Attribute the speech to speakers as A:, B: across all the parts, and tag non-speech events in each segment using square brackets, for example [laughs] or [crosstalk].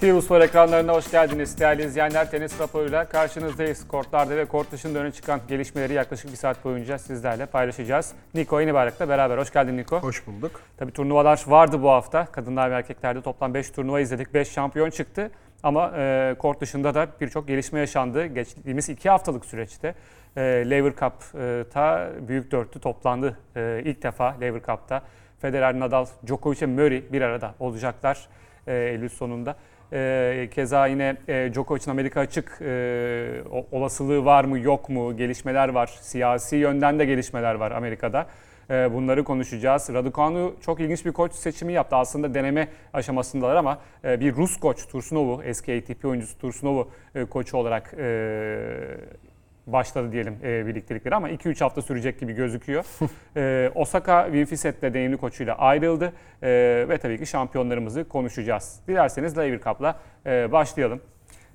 A: TV Spor ekranlarına hoş geldiniz değerli izleyenler. Tenis raporuyla karşınızdayız. Kortlarda ve kort dışında öne çıkan gelişmeleri yaklaşık bir saat boyunca sizlerle paylaşacağız. Niko Yenibayrak'la beraber. Hoş geldin Niko.
B: Hoş bulduk.
A: Tabii turnuvalar vardı bu hafta. Kadınlar ve erkeklerde toplam 5 turnuva izledik. 5 şampiyon çıktı. Ama e, kort dışında da birçok gelişme yaşandı. Geçtiğimiz 2 haftalık süreçte e, Lever Cup'ta büyük dörtlü toplandı. E, ilk defa Lever Cup'ta Federer, Nadal, Djokovic ve Murray bir arada olacaklar e, Eylül sonunda. E, keza yine e, Djokovic'in Amerika açık e, olasılığı var mı yok mu gelişmeler var. Siyasi yönden de gelişmeler var Amerika'da. E, bunları konuşacağız. Raducanu çok ilginç bir koç seçimi yaptı. Aslında deneme aşamasındalar ama e, bir Rus koç Tursunov'u eski ATP oyuncusu Tursunov'u e, koçu olarak e, başladı diyelim e, birliktelikleri ama 2-3 hafta sürecek gibi gözüküyor. [laughs] e, Osaka Winfiset'le deneyimli koçuyla ayrıldı E, ve tabii ki şampiyonlarımızı konuşacağız. Dilerseniz Lever Cup'la e, başlayalım.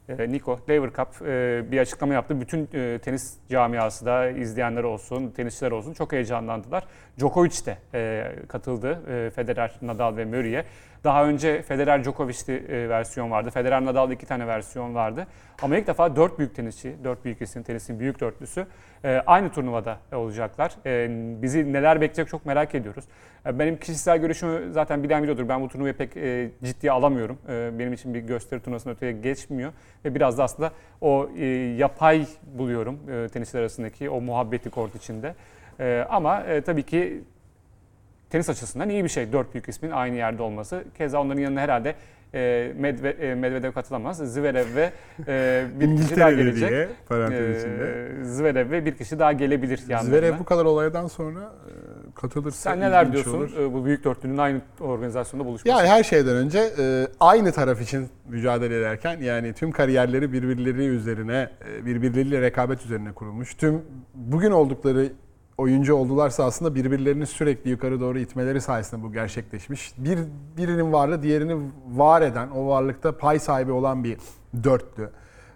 A: E, Niko, Lever Cup e, bir açıklama yaptı. Bütün e, tenis camiası da izleyenler olsun, tenisçiler olsun çok heyecanlandılar. Djokovic de e, katıldı. E, Federer, Nadal ve Murray'e. Daha önce Federer Djokovic'ti e, versiyon vardı. Federer Nadal iki tane versiyon vardı. Ama ilk defa dört büyük tenisçi, dört büyük isim tenisin büyük dörtlüsü e, aynı turnuvada olacaklar. E, bizi neler bekleyecek çok merak ediyoruz. E, benim kişisel görüşümü zaten bilen biliyordur. Ben bu turnuvayı pek e, ciddiye alamıyorum. E, benim için bir gösteri turnuvasının öteye geçmiyor. Ve biraz da aslında o e, yapay buluyorum e, tenisçiler arasındaki o muhabbeti kort içinde. E, ama e, tabii ki tenis açısından iyi bir şey. Dört büyük ismin aynı yerde olması. Keza onların yanına herhalde e, Medve, e, Medvedev katılamaz. Zverev ve e, [laughs] bir kişi daha gelecek.
B: diye parantez
A: E,
B: içinde.
A: Zverev ve bir kişi daha gelebilir yanlarına.
B: Zverev bu kadar olaydan sonra e, katılırsa
A: Sen neler diyorsun
B: olur.
A: e, bu büyük dörtlünün aynı organizasyonda buluşması?
B: Yani her şeyden önce e, aynı taraf için mücadele ederken yani tüm kariyerleri birbirleri üzerine, e, birbirleriyle rekabet üzerine kurulmuş. Tüm bugün oldukları oyuncu oldularsa aslında birbirlerini sürekli yukarı doğru itmeleri sayesinde bu gerçekleşmiş. Bir birinin varlığı diğerini var eden, o varlıkta pay sahibi olan bir dörtlü.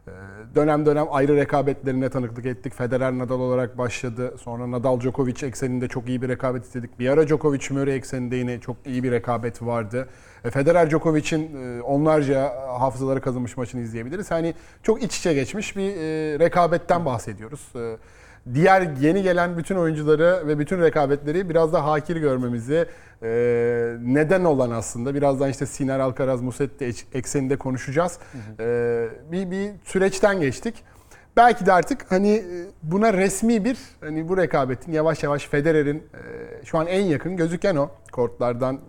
B: Ee, Dönem dönem ayrı rekabetlerine tanıklık ettik. Federer Nadal olarak başladı. Sonra Nadal Djokovic ekseninde çok iyi bir rekabet istedik. Bir ara Djokovic Murray ekseninde yine çok iyi bir rekabet vardı. E, Federer Djokovic'in e, onlarca hafızaları kazınmış maçını izleyebiliriz. Hani çok iç içe geçmiş bir e, rekabetten bahsediyoruz. E, Diğer yeni gelen bütün oyuncuları ve bütün rekabetleri biraz da hakir görmemizi e, neden olan aslında birazdan işte Siner Alcaraz Musetti ekseninde konuşacağız. E, bir, bir süreçten geçtik. Belki de artık hani e, buna resmi bir hani bu rekabetin yavaş yavaş Federer'in e, şu an en yakın gözüken o kortlardan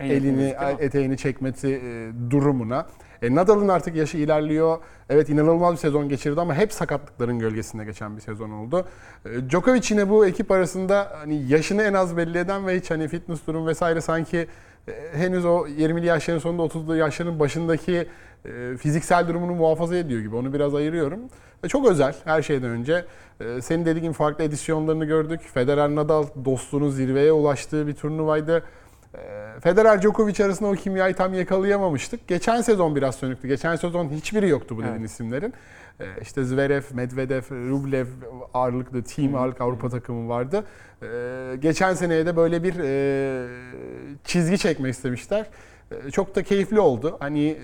B: e, elini eteğini çekmesi e, durumuna. E, Nadal'ın artık yaşı ilerliyor. Evet inanılmaz bir sezon geçirdi ama hep sakatlıkların gölgesinde geçen bir sezon oldu. E, Djokovic yine bu ekip arasında hani yaşını en az belli eden ve hiç hani fitness durum vesaire sanki e, henüz o 20'li yaşların sonunda 30'lu yaşların başındaki e, fiziksel durumunu muhafaza ediyor gibi. Onu biraz ayırıyorum. Ve çok özel her şeyden önce. E, senin dediğin farklı edisyonlarını gördük. Federer Nadal dostluğunun zirveye ulaştığı bir turnuvaydı. Federer Djokovic arasında o kimyayı tam yakalayamamıştık. Geçen sezon biraz sönüktü. Geçen sezon hiçbiri yoktu bu dediğin
A: Evet.
B: isimlerin. Ee, İşte Zverev, Medvedev, Rublev ağırlıklı team ağırlık Avrupa takımı vardı. Geçen seneye de böyle bir e, çizgi çekmek istemişler. Ee, Çok da keyifli oldu. Hani e,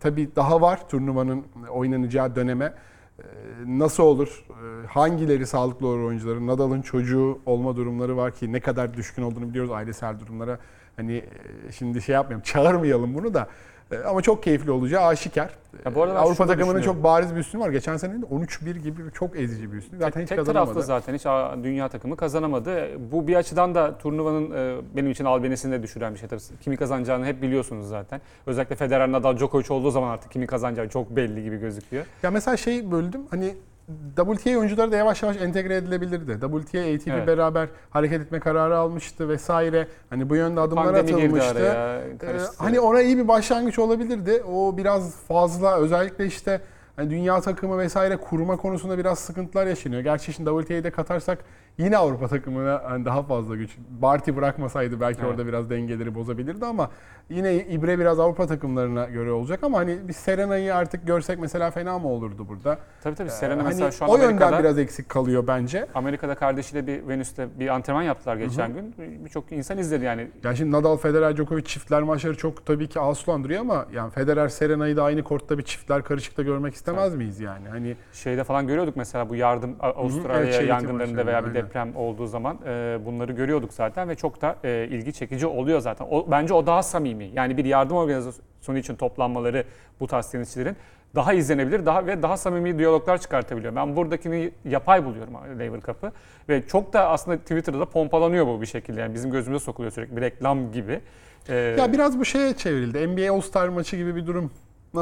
B: tabii daha var turnuvanın oynanacağı döneme. Ee, Nasıl olur? Ee, Hangileri sağlıklı olur oyuncuların? Nadal'ın çocuğu olma durumları var ki ne kadar düşkün olduğunu biliyoruz ailesel durumlara. Hani e, şimdi şey yapmayalım, çağırmayalım bunu da. E, Ama çok keyifli olacağı aşikar.
A: Ya bu arada
B: E, Avrupa takımının çok bariz bir üstünü var. Geçen sene de 13-1 gibi çok ezici bir üstünü. Zaten
A: tek,
B: hiç
A: tek
B: kazanamadı.
A: taraflı zaten hiç dünya takımı kazanamadı. Bu bir açıdan da turnuvanın e, benim için albenisini de düşüren bir şey tabii. Kimi kazanacağını hep biliyorsunuz zaten. Özellikle Federer Nadal Djokovic olduğu zaman artık kimi kazanacağı çok belli gibi gözüküyor.
B: Ya mesela şey böldüm hani WTA oyuncuları da yavaş yavaş entegre edilebilirdi. WTA, ATP
A: Evet.
B: beraber hareket etme kararı almıştı vesaire. Hani bu yönde adımlar
A: Pandemi
B: atılmıştı.
A: araya,
B: Ee, hani ona iyi bir başlangıç olabilirdi. O biraz fazla özellikle işte hani dünya takımı vesaire kurma konusunda biraz sıkıntılar yaşanıyor. Gerçi şimdi WTA'yı da katarsak yine Avrupa takımına hani daha fazla güç. Barty bırakmasaydı belki
A: Evet.
B: orada biraz dengeleri bozabilirdi ama yine ibre biraz Avrupa takımlarına göre olacak ama hani bir Serena'yı artık görsek mesela fena mı olurdu burada?
A: Tabii tabii Serena
B: Hani
A: mesela şu an
B: o yönden
A: Amerika'da,
B: biraz eksik kalıyor bence.
A: Amerika'da kardeşiyle bir Venüs'te bir antrenman yaptılar geçen gün. Birçok insan izledi yani.
B: Ya şimdi Nadal, Federer, Djokovic çiftler maçları çok tabii ki ağuslandırıyor ama yani Federer, Serena'yı da aynı kortta bir çiftler karışıkta görmek istemez miyiz yani? Hani
A: Şeyde falan görüyorduk mesela bu yardım A- Avustralya
B: Evet, charity
A: yangınlarında veya bir
B: aynen.
A: Deprem olduğu zaman e, bunları görüyorduk zaten ve çok da e, ilgi çekici oluyor zaten. O, bence o daha samimi. Yani bir yardım organizasyonu için toplanmaları bu tarz tenisçilerin daha izlenebilir daha ve daha samimi diyaloglar çıkartabiliyor. Ben buradakini yapay buluyorum Lever Cup'ı ve çok da aslında Twitter'da da pompalanıyor bu bir şekilde. Yani bizim gözümüze sokuluyor sürekli bir reklam gibi. E,
B: Ya biraz bu şeye çevrildi. NBA All-Star maçı gibi bir durum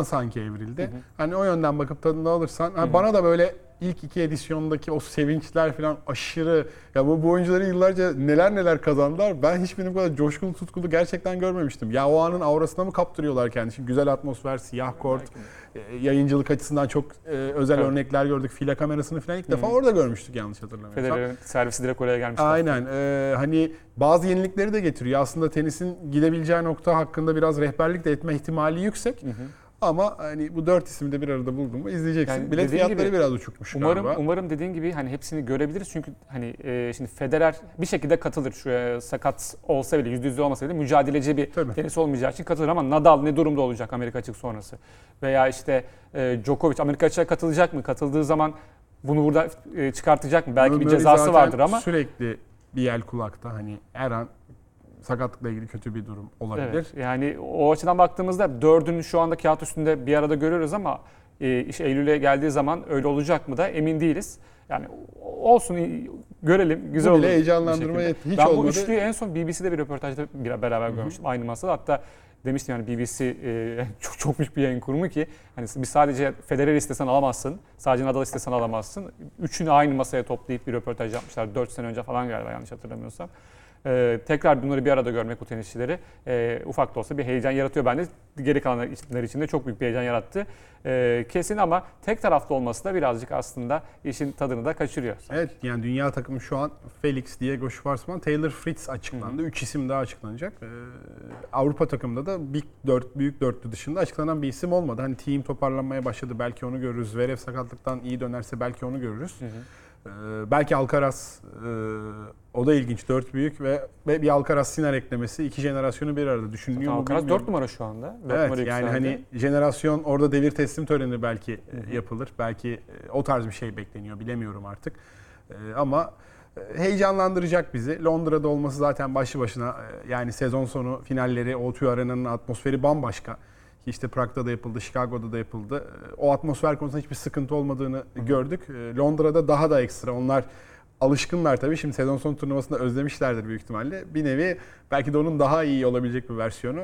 B: sanki evrildi. Hani o yönden bakıp tadını alırsan. hani bana da böyle ilk iki edisyondaki o sevinçler falan aşırı ya bu, bu oyuncuların yıllarca neler neler kazandılar. Ben hiçbirini bu kadar coşkulu tutkulu gerçekten görmemiştim. Ya o anın aurasına mı kaptırıyorlar kendini? Şimdi güzel atmosfer, siyah kort, e, yayıncılık açısından çok e, özel
A: Evet.
B: örnekler gördük. Fila kamerasını falan ilk defa orada görmüştük yanlış hatırlamıyorsam.
A: Federer'in servisi direkt oraya gelmişti.
B: Aynen. Ee, hani bazı yenilikleri de getiriyor. Aslında tenisin gidebileceği nokta hakkında biraz rehberlik de etme ihtimali yüksek. Ama hani bu dört ismi de bir arada buldum mu izleyeceksin.
A: Yani
B: Bilet fiyatları
A: gibi,
B: biraz uçukmuş
A: Umarım
B: galiba.
A: umarım dediğin gibi hani hepsini görebiliriz. Çünkü hani e, şimdi Federer bir şekilde katılır. Şuraya sakat olsa bile yüzde yüz olmasa bile mücadeleci bir
B: Tabii.
A: tenis olmayacağı için katılır. Ama Nadal ne durumda olacak Amerika açık sonrası? Veya işte e, Djokovic Amerika açığa katılacak mı? Katıldığı zaman bunu burada e, çıkartacak mı? Belki bir
B: Murray
A: cezası vardır ama
B: sürekli bir el kulakta. Hani her an sakatlıkla ilgili kötü bir durum olabilir.
A: Evet, yani o açıdan baktığımızda dördünü şu anda kağıt üstünde bir arada görüyoruz ama e, iş Eylül'e geldiği zaman öyle olacak mı da emin değiliz. Yani olsun görelim güzel
B: Bu
A: olur.
B: bile
A: bir
B: heyecanlandırma
A: şekilde.
B: yetti. Hiç
A: ben bu
B: olmadı.
A: üçlüyü en son BBC'de bir röportajda bir beraber görmüştüm aynı masada. Hatta demiştim yani BBC e, [laughs] çok çok büyük bir yayın kurumu ki hani biz sadece Federer istesen alamazsın, sadece Nadal istesen alamazsın. Üçünü aynı masaya toplayıp bir röportaj yapmışlar 4 sene önce falan galiba yanlış hatırlamıyorsam. Ee, tekrar bunları bir arada görmek bu tenisçileri e, ufak da olsa bir heyecan yaratıyor bende. Geri kalanlar için de çok büyük bir heyecan yarattı. Ee, kesin ama tek taraflı olması da birazcık aslında işin tadını da kaçırıyor.
B: Evet yani dünya takımı şu an Felix, Diego Schwartzman, Taylor Fritz açıklandı. Üç isim daha açıklanacak. Ee, Avrupa takımında da Big 4, büyük dörtlü dışında açıklanan bir isim olmadı. Hani team toparlanmaya başladı. Belki onu görürüz. Zverev sakatlıktan iyi dönerse belki onu görürüz. Ee, belki Alcaraz e, o da ilginç. Dört büyük ve, ve bir Alcaraz Sinner eklemesi. iki jenerasyonu bir arada düşünülüyor mu
A: Alcaraz
B: bilmiyorum.
A: 4 numara şu anda. Dört
B: Evet
A: numara
B: yani
A: yükseldi.
B: hani jenerasyon orada devir teslim töreni belki e, yapılır. Belki e, o tarz bir şey bekleniyor bilemiyorum artık. E, Ama e, heyecanlandıracak bizi. Londra'da olması zaten başlı başına e, yani sezon sonu finalleri O2 Arena'nın atmosferi bambaşka. İşte Prag'da da yapıldı, Chicago'da da yapıldı. E, O atmosfer konusunda hiçbir sıkıntı olmadığını gördük. E, Londra'da daha da ekstra. Onlar alışkınlar tabii. Şimdi sezon sonu turnuvasında özlemişlerdir büyük ihtimalle. Bir nevi belki de onun daha iyi olabilecek bir versiyonu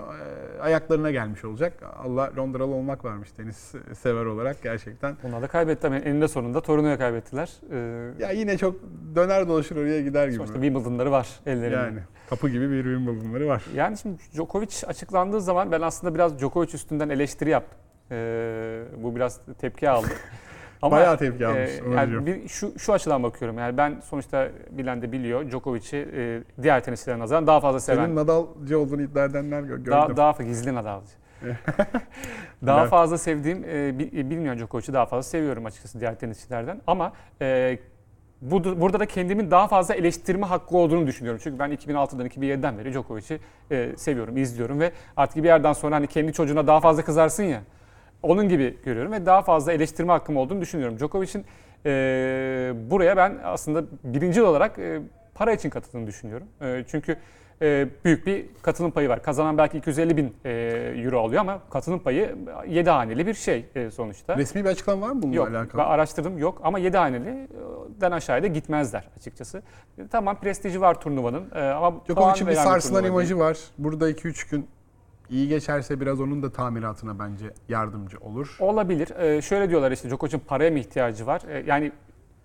B: ayaklarına gelmiş olacak. Allah Londralı olmak varmış tenis sever olarak gerçekten.
A: Onlar da kaybetti ama eninde sonunda Torino'ya kaybettiler. Ee,
B: Ya yine çok döner dolaşır oraya gider gibi.
A: sonuçta Wimbledon'ları var ellerinde.
B: Yani kapı gibi bir Wimbledon'ları var.
A: Yani şimdi Djokovic açıklandığı zaman ben aslında biraz Djokovic üstünden eleştiri yaptım. Ee, bu biraz tepki aldı. [laughs]
B: Bayağı tepki almış,
A: e, yani bir, şu, şu açıdan bakıyorum. Yani ben sonuçta bilen de biliyor Djokovic'i e, diğer tenisçilere nazaran daha fazla seven.
B: Senin Nadal'cı olduğunu iddia edenler gö- gördüm.
A: Daha, daha fazla gizli Nadal'cı. [laughs] daha
B: Evet.
A: fazla sevdiğim, e, bi- bilmiyorum Djokovic'i daha fazla seviyorum açıkçası diğer tenisçilerden. Ama e, bu, burada da kendimin daha fazla eleştirme hakkı olduğunu düşünüyorum. Çünkü ben 2006'dan 2007'den beri Djokovic'i e, seviyorum, izliyorum ve artık bir yerden sonra hani kendi çocuğuna daha fazla kızarsın ya. Onun gibi görüyorum ve daha fazla eleştirme hakkım olduğunu düşünüyorum. Djokovic'in e, buraya ben aslında birinci olarak e, para için katıldığını düşünüyorum. E, çünkü e, büyük bir katılım payı var. Kazanan belki 250 bin e, euro alıyor ama katılım payı 7 haneli bir şey e, sonuçta.
B: Resmi bir açıklama var mı bununla
A: Yok
B: alakalı?
A: ben araştırdım yok ama 7 haneli den aşağıya da gitmezler açıkçası. E, tamam prestiji var turnuvanın e, ama
B: Djokovic'in bir sarsılan
A: turnuva değil.
B: imajı var. Burada 2-3 gün iyi geçerse biraz onun da tamiratına bence yardımcı olur.
A: Olabilir. Ee, şöyle diyorlar işte Djokovic'in paraya mı ihtiyacı var? Ee, yani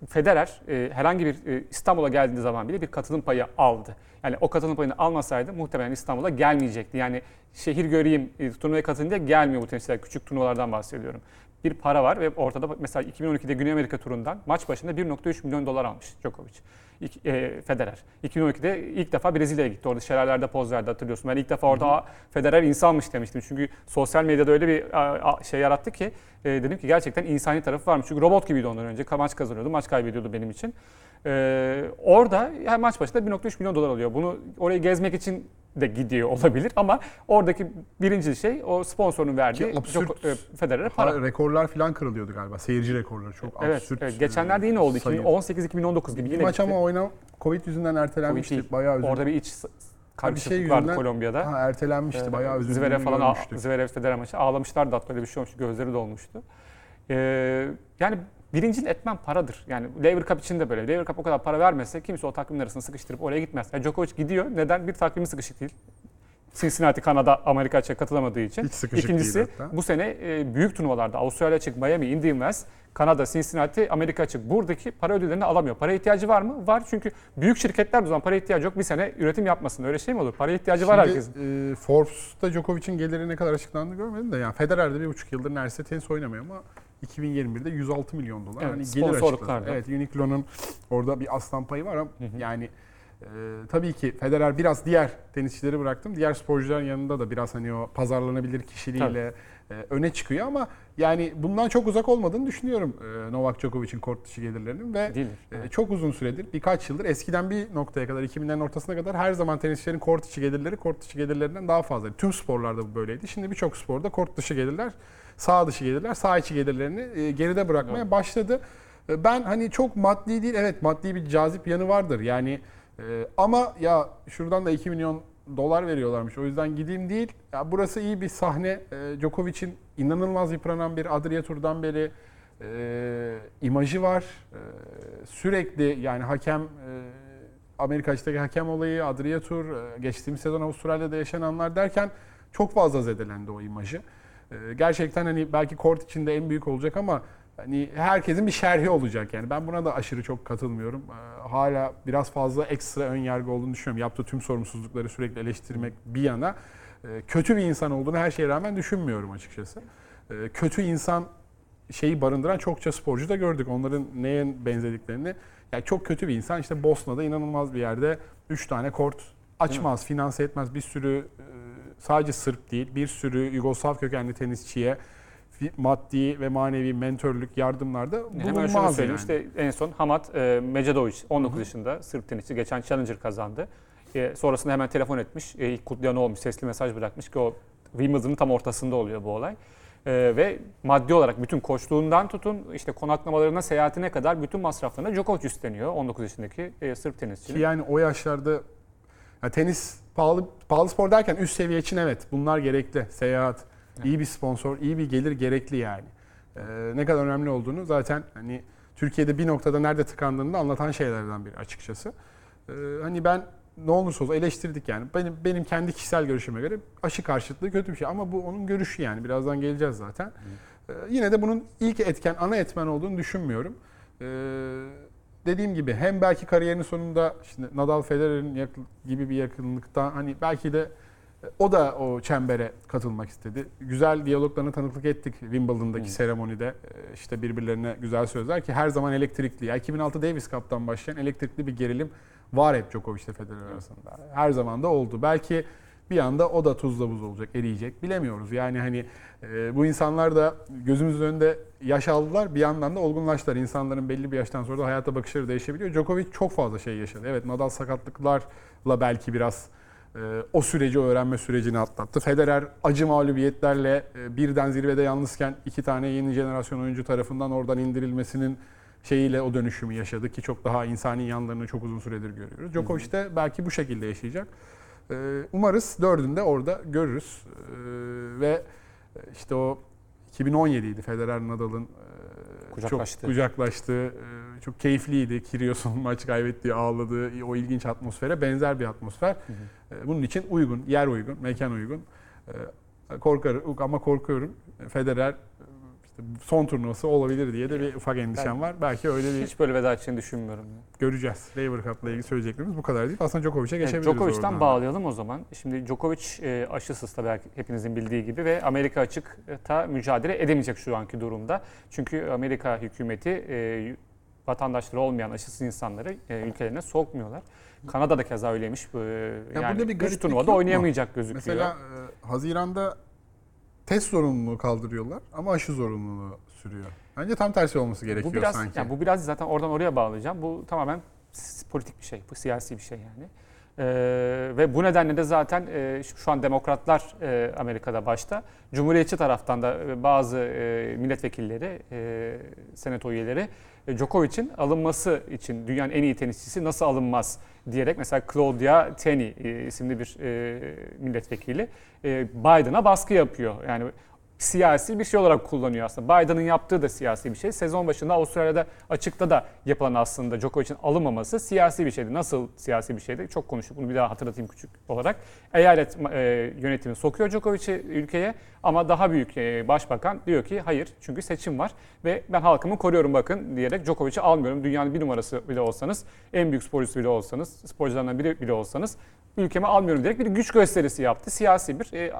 A: Federer e, herhangi bir e, İstanbul'a geldiği zaman bile bir katılım payı aldı. Yani o katılım payını almasaydı muhtemelen İstanbul'a gelmeyecekti. Yani şehir göreyim, e, turnuvaya katılayım diye gelmiyor bu tenisçiler. Küçük turnuvalardan bahsediyorum. Bir para var ve ortada mesela 2012'de Güney Amerika turundan maç başında 1.3 milyon dolar almış Djokovic. İki- e, Federer. 2012'de ilk defa Brezilya'ya gitti. Orada şelalelerde poz verdi hatırlıyorsun. Ben ilk defa orada "Aa, Federer insanmış demiştim. Çünkü sosyal medyada öyle bir a, a, şey yarattı ki e, dedim ki gerçekten insani tarafı varmış. Çünkü robot gibiydi ondan önce. Maç kazanıyordu, maç kaybediyordu benim için. E, orada yani maç başında 1.3 milyon dolar alıyor. Bunu orayı gezmek için de gidiyor olabilir ama oradaki birinci şey o sponsorun verdiği Djoko- e, Federer'e para.
B: Rekorlar falan kırılıyordu galiba. Seyirci rekorları çok
A: Evet,
B: absürt.
A: evet. geçenlerde yine oldu.
B: sayı.
A: 2018-2019 gibi yine
B: maç
A: gitti.
B: ama oyna Covid yüzünden
A: Covid
B: ertelenmişti.
A: değil.
B: Bayağı üzüldüm.
A: Orada bir iç karışıklık
B: şey
A: vardı Kolombiya'da.
B: Ha, ertelenmişti.
A: Ee,
B: Bayağı üzüldüğümü
A: Zverev falan. Zverev Federer maçı ağlamışlardı hatta öyle bir şey olmuştu. Gözleri dolmuştu. Ee, yani birincil etmen paradır. Yani Lever Cup için de böyle. Lever Cup o kadar para vermese kimse o takvimin arasına sıkıştırıp oraya gitmez. Yani Djokovic gidiyor. Neden? Bir takvimi sıkışık değil. Cincinnati, Kanada, Amerika açığa katılamadığı için.
B: Hiç sıkışık
A: İkincisi
B: değil hatta.
A: bu sene e, büyük turnuvalarda Avustralya açık, Miami, Indian Wells, Kanada, Cincinnati, Amerika açık. Buradaki para ödüllerini alamıyor. Para ihtiyacı var mı? Var çünkü büyük şirketler o zaman para ihtiyacı yok. Bir sene üretim yapmasın. Öyle şey mi olur? Para ihtiyacı var
B: Şimdi,
A: herkesin.
B: e, Forbes'ta Djokovic'in geliri ne kadar açıklandığını görmedim de yani Federer'de bir buçuk yıldır neredeyse tenis oynamıyor ama 2021'de 106 milyon dolar.
A: Evet,
B: hani gelir
A: sponsorluklarda.
B: açıkladı. Evet, Uniqlo'nun orada bir aslan payı var ama
A: Hı hı.
B: yani e, tabii ki Federer biraz diğer tenisçileri bıraktım. Diğer sporcuların yanında da biraz hani o pazarlanabilir kişiliğiyle e, öne çıkıyor ama yani bundan çok uzak olmadığını düşünüyorum e, Novak Djokovic'in kort dışı gelirlerinin ve
A: Değildir.
B: ee, Çok uzun süredir, birkaç yıldır eskiden bir noktaya kadar, 2000'lerin ortasına kadar her zaman tenisçilerin kort içi gelirleri kort dışı gelirlerinden daha fazlaydı. Tüm sporlarda bu böyleydi. Şimdi birçok sporda kort dışı gelirler, sağ dışı gelirler, sağ içi gelirlerini e, geride bırakmaya
A: Doğru.
B: başladı. E, Ben hani çok maddi değil, evet maddi bir cazip yanı vardır yani e, ama ya şuradan da 2 milyon dolar veriyorlarmış o yüzden gideyim değil. Ya burası iyi bir sahne. E, Djokovic'in inanılmaz yıpranan bir Adria Tur'dan beri e, imajı var. E, sürekli yani hakem e, Amerika açıktaki hakem olayı, Adria Tur, e, geçtiğimiz sezon Avustralya'da yaşananlar derken çok fazla zedelendi o imajı. E, gerçekten hani belki kort içinde en büyük olacak ama hani herkesin bir şerhi olacak yani. Ben buna da aşırı çok katılmıyorum. E, hala biraz fazla ekstra ön yargı olduğunu düşünüyorum. Yaptığı tüm sorumsuzlukları sürekli eleştirmek bir yana e, kötü bir insan olduğunu her şeye rağmen düşünmüyorum açıkçası. E, kötü insan şeyi barındıran çokça sporcu da gördük. Onların neye benzediklerini. Yani çok kötü bir insan. İşte Bosna'da inanılmaz bir yerde 3 tane kort açmaz, finanse etmez. Bir sürü e, sadece Sırp değil, bir sürü Yugoslav kökenli tenisçiye maddi ve manevi mentörlük yardımlarda
A: Hemen şunu
B: bulunmaz
A: söyleyeyim.
B: yani.
A: İşte en son Hamad e, Mecadovic 19 yaşında Sırp tenisçi geçen Challenger kazandı. E, sonrasında hemen telefon etmiş. E, ilk kutlayan olmuş. Sesli mesaj bırakmış ki o Wimbledon'ın tam ortasında oluyor bu olay. E, ve maddi olarak bütün koçluğundan tutun işte konaklamalarına, seyahatine kadar bütün masraflarını Djokovic üstleniyor. 19 yaşındaki e, Sırp
B: Ki
A: tenisçinin.
B: yani o yaşlarda ya tenis pahalı pahalı spor derken üst seviye için evet bunlar gerekli. Seyahat, iyi bir sponsor, iyi bir gelir gerekli yani. Ee, ne kadar önemli olduğunu zaten hani Türkiye'de bir noktada nerede tıkandığını da anlatan şeylerden biri açıkçası. Ee, hani ben ne olursa olsun eleştirdik yani. Benim benim kendi kişisel görüşüme göre aşı karşıtlığı kötü bir şey ama bu onun görüşü yani. Birazdan geleceğiz zaten. Ee, yine de bunun ilk etken, ana etmen olduğunu düşünmüyorum. Ee, dediğim gibi hem belki kariyerinin sonunda işte Nadal Federer'in gibi bir yakınlıkta hani belki de e, o da o çembere katılmak istedi. Güzel diyaloglarına tanıklık ettik Wimbledon'daki
A: Hı.
B: seremonide. Ee, işte birbirlerine güzel sözler ki her zaman elektrikli. Ya 2006 Davis Cup'tan başlayan elektrikli bir gerilim var hep Djokovic ile Federer arasında. Her zaman da oldu. Belki bir anda o da tuzla buz olacak, eriyecek. Bilemiyoruz. Yani hani e, bu insanlar da gözümüzün önünde yaş aldılar. Bir yandan da olgunlaştılar. İnsanların belli bir yaştan sonra da hayata bakışları değişebiliyor. Djokovic çok fazla şey yaşadı. Evet Nadal sakatlıklarla belki biraz e, o süreci öğrenme sürecini atlattı. Federer acı mağlubiyetlerle e, birden zirvede yalnızken iki tane yeni jenerasyon oyuncu tarafından oradan indirilmesinin şeyiyle o dönüşümü yaşadı ki çok daha insani yanlarını çok uzun süredir görüyoruz. Djokovic de belki bu şekilde yaşayacak. Ee, Umarız dördünde orada görürüz. Ee, Ve işte o 2017 idi Federer Nadal'ın e,
A: Kucaklaştığı.
B: çok kucaklaştığı, e, çok keyifliydi. Kyrgios'un [laughs] maç kaybettiği, ağladığı o ilginç atmosfere benzer bir atmosfer.
A: Hı
B: E, Bunun için uygun, yer uygun, mekan uygun. E, Korkar ama korkuyorum. Federer e, son turnuvası olabilir diye de bir ufak endişem var. Belki öyle bir
A: Hiç böyle veda edeceğini düşünmüyorum.
B: göreceğiz. Lever Cup'la ilgili söyleyeceklerimiz bu kadar değil. Aslında Djokovic'e
A: Evet,
B: geçebiliriz
A: Djokovic'ten
B: oradan.
A: bağlayalım o zaman. Şimdi Djokovic e, aşısız tabii hepinizin bildiği gibi ve Amerika açıkta mücadele edemeyecek şu anki durumda. Çünkü Amerika hükümeti e, vatandaşları olmayan aşısız insanları e, ülkelerine sokmuyorlar. Kanada'da keza öyleymiş. E, yani
B: burada bir gariplik
A: turnuvada
B: yok mu?
A: oynayamayacak gözüküyor.
B: Mesela e, Haziran'da test zorunluluğu kaldırıyorlar ama aşı zorunluluğu sürüyor. Bence tam tersi olması gerekiyor
A: bu biraz
B: sanki.
A: yani bu biraz zaten oradan oraya bağlayacağım. Bu tamamen politik bir şey, bu siyasi bir şey yani. Ee, ve bu nedenle de zaten e, şu an demokratlar e, Amerika'da başta, Cumhuriyetçi taraftan da e, bazı e, milletvekilleri, e, senato üyeleri Djokovic'in alınması için dünyanın en iyi tenisçisi nasıl alınmaz diyerek mesela Claudia Teni e, isimli bir e, milletvekili e, Biden'a baskı yapıyor. Yani siyasi bir şey olarak kullanıyor aslında. Biden'ın yaptığı da siyasi bir şey. Sezon başında Avustralya'da açıkta da yapılan aslında Djokovic'in alınmaması siyasi bir şeydi. Nasıl siyasi bir şeydi? Çok konuştuk. Bunu bir daha hatırlatayım küçük olarak. Eyalet e, yönetimi sokuyor Djokovic'i ülkeye ama daha büyük e, başbakan diyor ki hayır çünkü seçim var ve ben halkımı koruyorum bakın diyerek Djokovic'i almıyorum. Dünyanın bir numarası bile olsanız, en büyük sporcusu bile olsanız, sporcularından biri bile olsanız ülkeme almıyorum diyerek bir güç gösterisi yaptı. Siyasi bir e,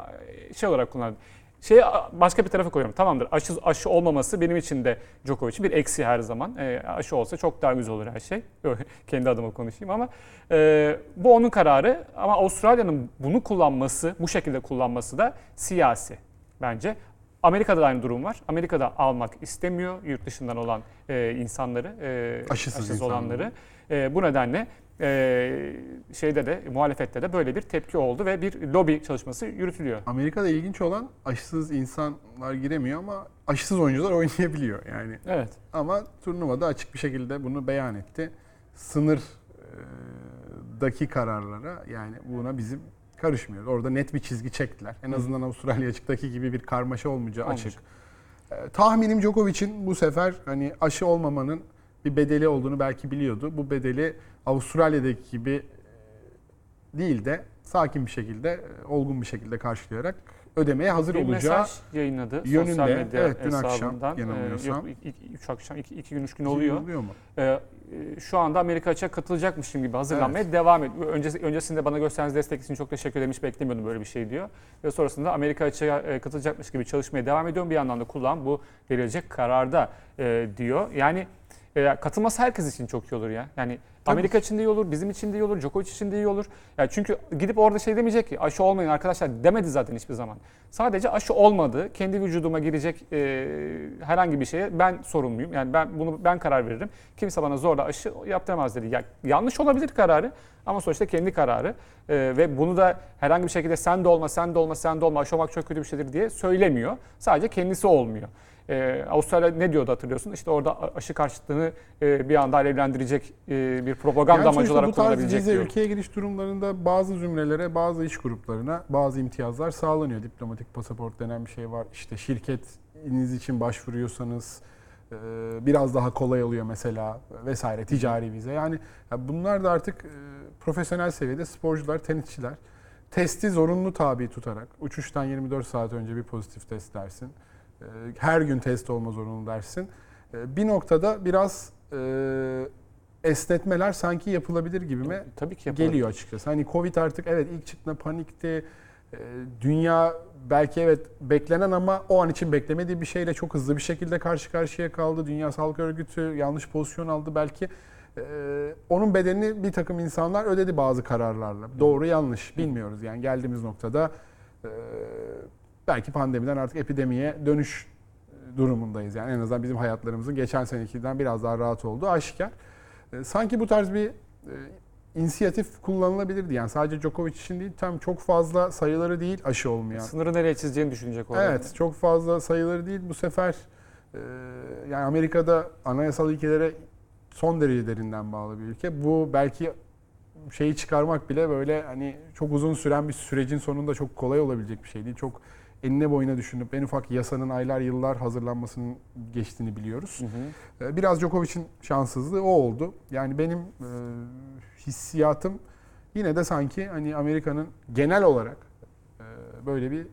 A: şey olarak kullandı. Şeyi başka bir tarafa koyuyorum. Tamamdır aşı, aşı olmaması benim için de Djokovic'in bir eksi her zaman. E, aşı olsa çok daha güzel olur her şey. [laughs] Kendi adıma konuşayım ama e, bu onun kararı. Ama Avustralya'nın bunu kullanması, bu şekilde kullanması da siyasi bence. Amerika'da da aynı durum var. Amerika'da almak istemiyor yurt dışından olan e, insanları, e,
B: Aşısız insanları.
A: olanları. E, bu nedenle e, şeyde de muhalefette de böyle bir tepki oldu ve bir lobi çalışması yürütülüyor.
B: Amerika'da ilginç olan aşısız insanlar giremiyor ama aşısız oyuncular [laughs] oynayabiliyor yani.
A: Evet.
B: Ama turnuvada açık bir şekilde bunu beyan etti. Sınırdaki kararlara yani buna bizim karışmıyoruz. Orada net bir çizgi çektiler. En azından Avustralya açıktaki gibi bir karmaşa olmayacağı
A: Olmayacak.
B: açık. Ee, tahminim Djokovic'in bu sefer hani aşı olmamanın bir bedeli olduğunu belki biliyordu. Bu bedeli Avustralya'daki gibi e, değil de sakin bir şekilde, e, olgun bir şekilde karşılayarak ödemeye hazır
A: bir
B: olacağı
A: mesaj yayınladı
B: yönünde.
A: sosyal medya
B: Evet, dün akşam
A: hesabından.
B: yanılmıyorsam.
A: yok, iki, üç akşam, iki, iki gün, üç gün oluyor.
B: oluyor mu?
A: Ee, şu anda Amerika açığa katılacakmışım gibi hazırlanmaya devam ediyor. Öncesi, öncesinde bana gösterdiğiniz destek için çok teşekkür ederim. Hiç beklemiyordum böyle bir şey diyor. Ve sonrasında Amerika açığa e, katılacakmış gibi çalışmaya devam ediyorum. Bir yandan da kulağım bu verilecek kararda e, diyor. Yani e, katılması herkes için çok iyi olur ya. Yani Amerika için de iyi olur, bizim için de iyi olur, Djokovic için de iyi olur. Yani çünkü gidip orada şey demeyecek ki aşı olmayın arkadaşlar demedi zaten hiçbir zaman. Sadece aşı olmadı, kendi vücuduma girecek e, herhangi bir şeye ben sorumluyum. Yani ben bunu ben karar veririm. Kimse bana zorla aşı yaptıramaz dedi. Ya, yanlış olabilir kararı ama sonuçta kendi kararı. E, ve bunu da herhangi bir şekilde sen de olma, sen de olma, sen de olma, aşı olmak çok kötü bir şeydir diye söylemiyor. Sadece kendisi olmuyor. Ee, Avustralya ne diyordu hatırlıyorsun? İşte orada aşı karşıtlığını e, bir anda alevlendirecek e, bir propaganda
B: Yani
A: amacı olarak kullanabilecek diyor.
B: ülkeye giriş durumlarında bazı zümrelere, bazı iş gruplarına bazı imtiyazlar sağlanıyor. Diplomatik pasaport denen bir şey var. İşte şirketiniz için başvuruyorsanız e, biraz daha kolay oluyor mesela vesaire ticari vize. Yani ya bunlar da artık e, profesyonel seviyede sporcular, tenisçiler testi zorunlu tabi tutarak uçuştan 24 saat önce bir pozitif test dersin. E, Her gün test olma zorunlu dersin. E, Bir noktada biraz e, esnetmeler sanki yapılabilir gibime
A: Tabii ki yapılır.
B: geliyor açıkçası. Hani Covid artık evet ilk çıktığında panikti. Ee, Dünya belki evet beklenen ama o an için beklemediği bir şeyle çok hızlı bir şekilde karşı karşıya kaldı. Dünya Sağlık Örgütü yanlış pozisyon aldı belki. Ee, onun bedelini bir takım insanlar ödedi bazı kararlarla. Doğru yanlış bilmiyoruz yani geldiğimiz noktada e, belki pandemiden artık epidemiye dönüş durumundayız. Yani en azından bizim hayatlarımızın geçen senekinden biraz daha rahat olduğu aşikar. E, Sanki bu tarz bir e, inisiyatif kullanılabilirdi. Yani sadece Djokovic için değil, tam çok fazla sayıları değil aşı olmayan.
A: Sınırı nereye çizeceğini düşünecek orada.
B: Evet, çok fazla sayıları değil. Bu sefer e, yani Amerika'da anayasal ilkelere son derece derinden bağlı bir ülke. Bu belki şeyi çıkarmak bile böyle hani çok uzun süren bir sürecin sonunda çok kolay olabilecek bir şey değil. Çok enine boyuna düşünüp en ufak yasanın aylar yıllar hazırlanmasının geçtiğini biliyoruz.
A: Hı hı.
B: Ee, Biraz Djokovic'in şanssızlığı o oldu. Yani benim e, hissiyatım yine de sanki hani Amerika'nın genel olarak e, böyle bir e,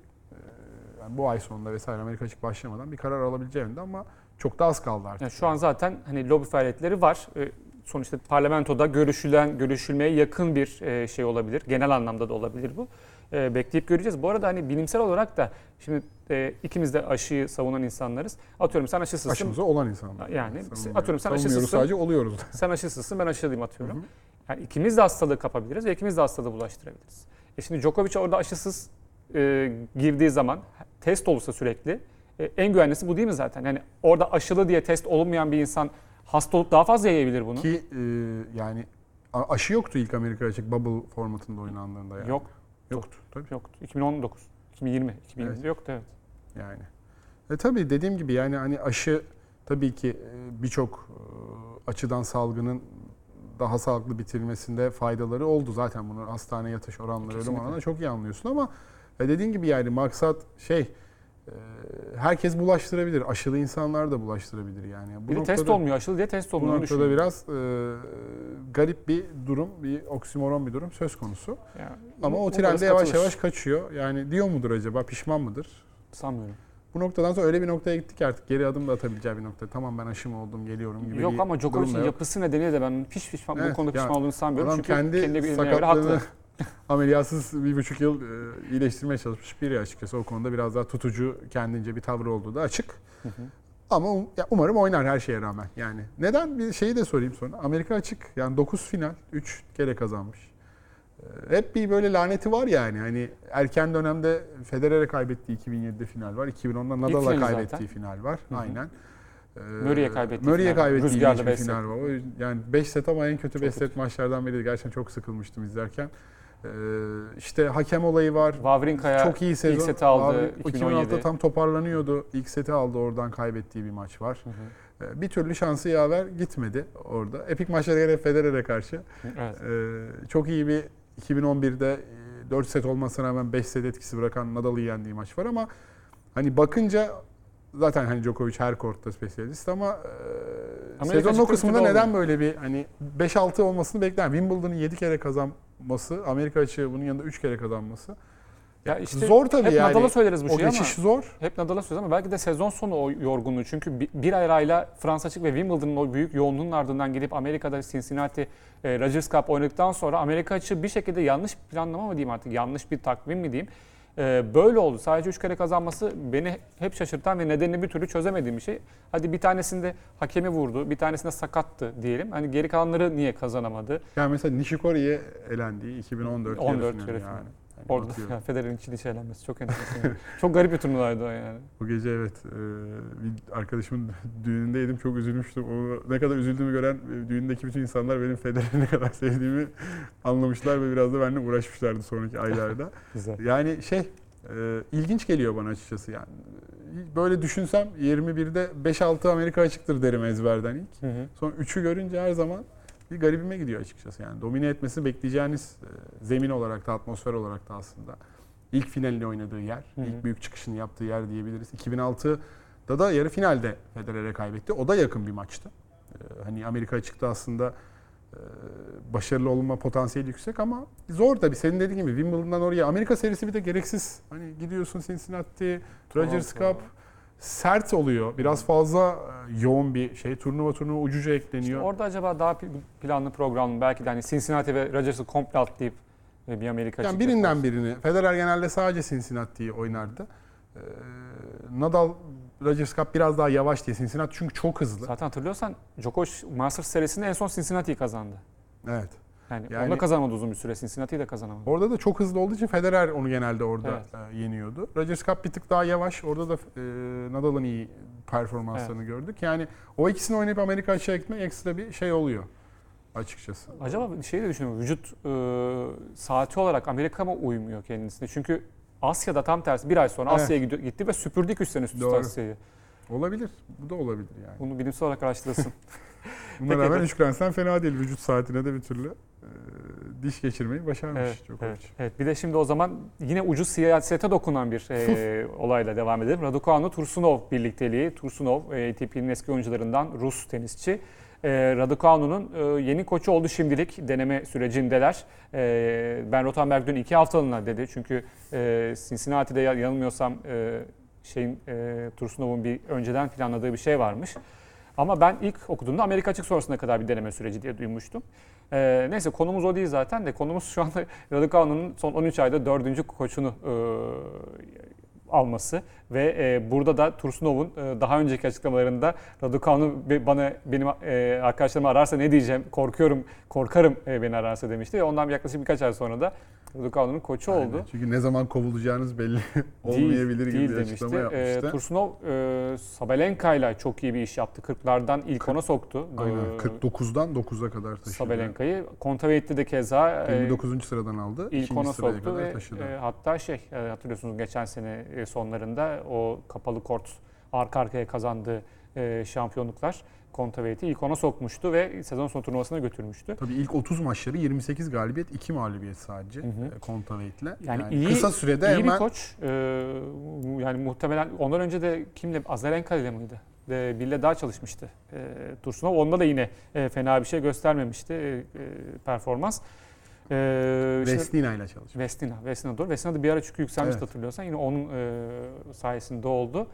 B: yani bu ay sonunda vesaire Amerika açık başlamadan bir karar alabileceği yönde ama çok da az kaldı artık.
A: Yani şu an zaten hani lobi faaliyetleri var. Ee, Sonuçta parlamentoda görüşülen, görüşülmeye yakın bir e, şey olabilir. Genel anlamda da olabilir bu. E, bekleyip göreceğiz. Bu arada hani bilimsel olarak da şimdi e, ikimiz de aşıyı savunan insanlarız. Atıyorum sen aşısızsın.
B: Aşımıza olan insanlar.
A: Yani
B: Savunmuyor-
A: atıyorum sen aşısızsın.
B: sadece oluyoruz. [laughs]
A: Sen aşısızsın ben aşılıyım atıyorum.
B: Hı hı.
A: Yani ikimiz de hastalığı kapabiliriz ve ikimiz de hastalığı bulaştırabiliriz. E şimdi Djokovic orada aşısız e, girdiği zaman test olursa sürekli e, en güvenlisi bu değil mi zaten? Yani orada aşılı diye test olunmayan bir insan hasta olup daha fazla yayabilir bunu.
B: Ki e, yani aşı yoktu ilk Amerika açık bubble formatında oynandığında yani.
A: Yok
B: Yoktu tabii.
A: yoktu. 2019, 2020, 2020
B: Evet.
A: yoktu evet.
B: Yani. E tabii dediğim gibi yani hani aşı tabii ki e, birçok e, açıdan salgının daha sağlıklı bitirilmesinde faydaları oldu. Zaten bunu hastane yatış oranları, ölüm oranları çok iyi anlıyorsun ama e, dediğin gibi yani maksat şey herkes bulaştırabilir. Aşılı insanlar da bulaştırabilir yani. Bu
A: Bir test olmuyor aşılı diye test
B: Bu
A: olmuyor. onu
B: noktada
A: düşünüyorum.
B: biraz e, garip bir durum, bir oksimoron bir durum söz konusu.
A: Yani
B: Ama o trende yavaş
A: katılır.
B: yavaş kaçıyor. Yani diyor mudur acaba, pişman mıdır?
A: sanmıyorum.
B: Bu noktadan sonra öyle bir noktaya gittik artık geri adım da atabileceği bir nokta. Tamam ben aşım oldum, geliyorum gibi
A: Yok
B: bir
A: ama Djokovic'in yapısı nedeniyle de ben hiç pişman, bu
B: Evet,
A: konuda
B: ya
A: pişman olduğunu sanmıyorum. Çünkü
B: kendi,
A: kendi
B: sakatlığını
A: haklı. [laughs]
B: ameliyatsız bir buçuk yıl e, iyileştirmeye çalışmış biri açıkçası. O konuda biraz daha tutucu kendince bir tavrı olduğu da açık.
A: Hı hı.
B: Ama um- ya umarım oynar her şeye rağmen. Yani neden bir şeyi de sorayım sonra. Amerika açık. Yani 9 final, 3 kere kazanmış. Ee, Hep bir böyle laneti var yani. Hani erken dönemde Federer'e kaybettiği 2007'de final var. 2010'da Nadal'a kaybettiği
A: zaten.
B: final var.
A: Hı hı.
B: Aynen. Ee,
A: Murray'e kaybettiği
B: Murray'e kaybettiği
A: Rüzgarlı
B: bir final var. Yani 5 set ama en kötü 5
A: Çok
B: set maçlardan biriydi. Gerçekten çok sıkılmıştım izlerken. Ee, işte hakem olayı var.
A: Wawrinka'ya
B: Çok iyi sezon.
A: ilk seti aldı 2017.
B: 2016'da tam toparlanıyordu. İlk seti aldı oradan kaybettiği bir maç var.
A: Hı hı.
B: Ee, Bir türlü şansı yaver gitmedi orada. Epik maçlara göre Federer'e karşı.
A: Evet.
B: Ee, Çok iyi bir 2011'de 4 set olmasına rağmen 5 set etkisi bırakan Nadal'ı yendiği maç var ama hani bakınca zaten hani Djokovic her kortta spesyalist ama e, sezonun o kısmında neden böyle bir hani 5-6 olmasını bekler. Wimbledon'ı 7 kere kazanması, Amerika açığı bunun yanında 3 kere kazanması.
A: Ya işte
B: zor tabii
A: hep
B: yani.
A: Nadal'a söyleriz bu
B: o
A: şeyi ama.
B: geçiş zor.
A: Hep Nadal'a söyleriz ama belki de sezon sonu o yorgunluğu. Çünkü bir, arayla Fransa açık ve Wimbledon'ın o büyük yoğunluğunun ardından gidip Amerika'da Cincinnati e, Rogers Cup oynadıktan sonra Amerika açığı bir şekilde yanlış planlama mı diyeyim artık yanlış bir takvim mi diyeyim. E, böyle oldu. Sadece 3 kere kazanması beni hep şaşırtan ve nedenini bir türlü çözemediğim bir şey. Hadi bir tanesinde hakemi vurdu, bir tanesinde sakattı diyelim. Hani geri kalanları niye kazanamadı?
B: Yani mesela Nishikori'ye elendiği 2014
A: 14
B: yarı finali
A: yarı
B: yani. Hani
A: Orada
B: bakıyorum. [laughs]
A: Federer'in içi dışı elenmesi çok enteresan. çok garip bir turnuvaydı o yani.
B: Bu gece evet e, bir arkadaşımın [laughs] düğünündeydim çok üzülmüştüm. O ne kadar üzüldüğümü gören e, düğündeki bütün insanlar benim Federer'i ne kadar sevdiğimi anlamışlar ve biraz da benimle uğraşmışlardı sonraki aylarda. [laughs]
A: Güzel.
B: Yani şey e, ilginç geliyor bana açıkçası yani. Böyle düşünsem 21'de 5-6 Amerika açıktır derim ezberden ilk.
A: Hı hı.
B: Sonra 3'ü görünce her zaman bir garibime gidiyor açıkçası yani. Domine etmesini bekleyeceğiniz e, zemin olarak da atmosfer olarak da aslında ilk finalini oynadığı yer,
A: Hı hı.
B: ilk büyük çıkışını yaptığı yer diyebiliriz. 2006'da da yarı finalde Federer'e kaybetti. O da yakın bir maçtı. E, Hani Amerika açıkta aslında e, başarılı olma potansiyeli yüksek ama zor tabii. Senin dediğin gibi Wimbledon'dan oraya Amerika serisi bir de gereksiz. Hani gidiyorsun Cincinnati, Rogers
A: Tamam,
B: Cup sert oluyor. Biraz fazla e, yoğun bir şey. Turnuva turnuva ucuca
A: İşte
B: ekleniyor.
A: orada acaba daha pl- planlı programlı belki de hani Cincinnati ve Rodgers'ı komple atlayıp e, bir Amerika
B: yani birinden
A: yaparız.
B: birini. Federer genelde sadece Cincinnati'yi oynardı. Ee, Nadal Rogers Cup biraz daha yavaş diye Cincinnati çünkü çok hızlı.
A: Zaten hatırlıyorsan Djokovic Masters serisinde en son Cincinnati'yi kazandı.
B: Evet.
A: Yani,
B: Yani-
A: onu da kazanamadı uzun bir süre. Cincinnati'yi de kazanamadı.
B: Orada da çok hızlı olduğu için Federer onu genelde orada
A: Evet.
B: e, yeniyordu. Rogers Cup bir tık daha yavaş. Orada da e, Nadal'ın iyi performanslarını gördük. Yani o ikisini oynayıp Amerika açığa gitmek ekstra bir şey oluyor açıkçası.
A: Acaba bir şey de düşünüyorum. Vücut e, saati olarak Amerika mı uymuyor kendisine? Çünkü Asya'da tam tersi bir ay sonra
B: Evet.
A: Asya'ya gitti ve süpürdü 2 sene üst. Asya'yı.
B: Olabilir. Bu da olabilir yani.
A: Bunu bilimsel olarak araştırılsın. [laughs]
B: Buna
A: Peki,
B: rağmen
A: evet.
B: 3 Grand fena değil. Vücut saatine de bir türlü diş geçirmeyi başarmış
A: Evet,
B: Djokovic.
A: Evet, evet. Bir de şimdi o zaman yine ucuz siyasete dokunan bir e, olayla devam edelim. Raducanu Tursunov birlikteliği. Tursunov e, ATP'nin eski oyuncularından Rus tenisçi. E, Raducanu'nun e, yeni koçu oldu şimdilik deneme sürecindeler. E, ben Rothenberg dün iki haftalığına dedi. Çünkü e, Cincinnati'de ya- yanılmıyorsam e, şeyin e, Tursunov'un bir önceden planladığı bir şey varmış. Ama ben ilk okuduğumda Amerika açık sonrasına kadar bir deneme süreci diye duymuştum. Ee, neyse konumuz o değil zaten de konumuz şu anda [laughs] Raducanu'nun son 13 ayda dördüncü koçunu e, alması ve e, burada da Tursunov'un e, daha önceki açıklamalarında Raducanu bana benim e, arkadaşlarım ararsa ne diyeceğim korkuyorum korkarım e, beni ararsa demişti ve ondan yaklaşık birkaç ay sonra da Raducanu'nun koçu oldu.
B: Aynen. Çünkü ne zaman kovulacağınız belli [laughs] olmayabilir gibi
A: değil
B: bir
A: demişti.
B: açıklama yapmıştı.
A: E, Tursunov e, Sabalenka ile çok iyi bir iş yaptı. 40'lardan ilk ona soktu.
B: Aynen.
A: E,
B: 49'dan 9'a kadar taşıdı.
A: Sabalenka'yı. Kontaveit'te de keza e,
B: 29. sıradan aldı.
A: ilk ona soktu
B: kadar
A: ve
B: taşıdı.
A: e, hatta şey e, hatırlıyorsunuz geçen sene e, sonlarında o kapalı kort arka arkaya kazandığı e, şampiyonluklar Kontaveit'i ilk ona sokmuştu ve sezon sonu turnuvasına götürmüştü.
B: Tabii ilk 30 maçları 28 galibiyet, 2 mağlubiyet sadece e, Kontaveit'le.
A: Yani,
B: Yani,
A: iyi
B: kısa sürede
A: iyi
B: hemen
A: bir koç. E, yani muhtemelen ondan önce de kimle Azarenka ile miydi? E, Bille daha çalışmıştı. E, Tursunov onda da yine e, fena bir şey göstermemişti e, e, performans. E, işte-
B: Vestina ile çalıştı.
A: Vestina, Vestina doğru. Vestina da bir ara çünkü yükselmişti
B: Evet.
A: hatırlıyorsan. Yine onun e, sayesinde oldu.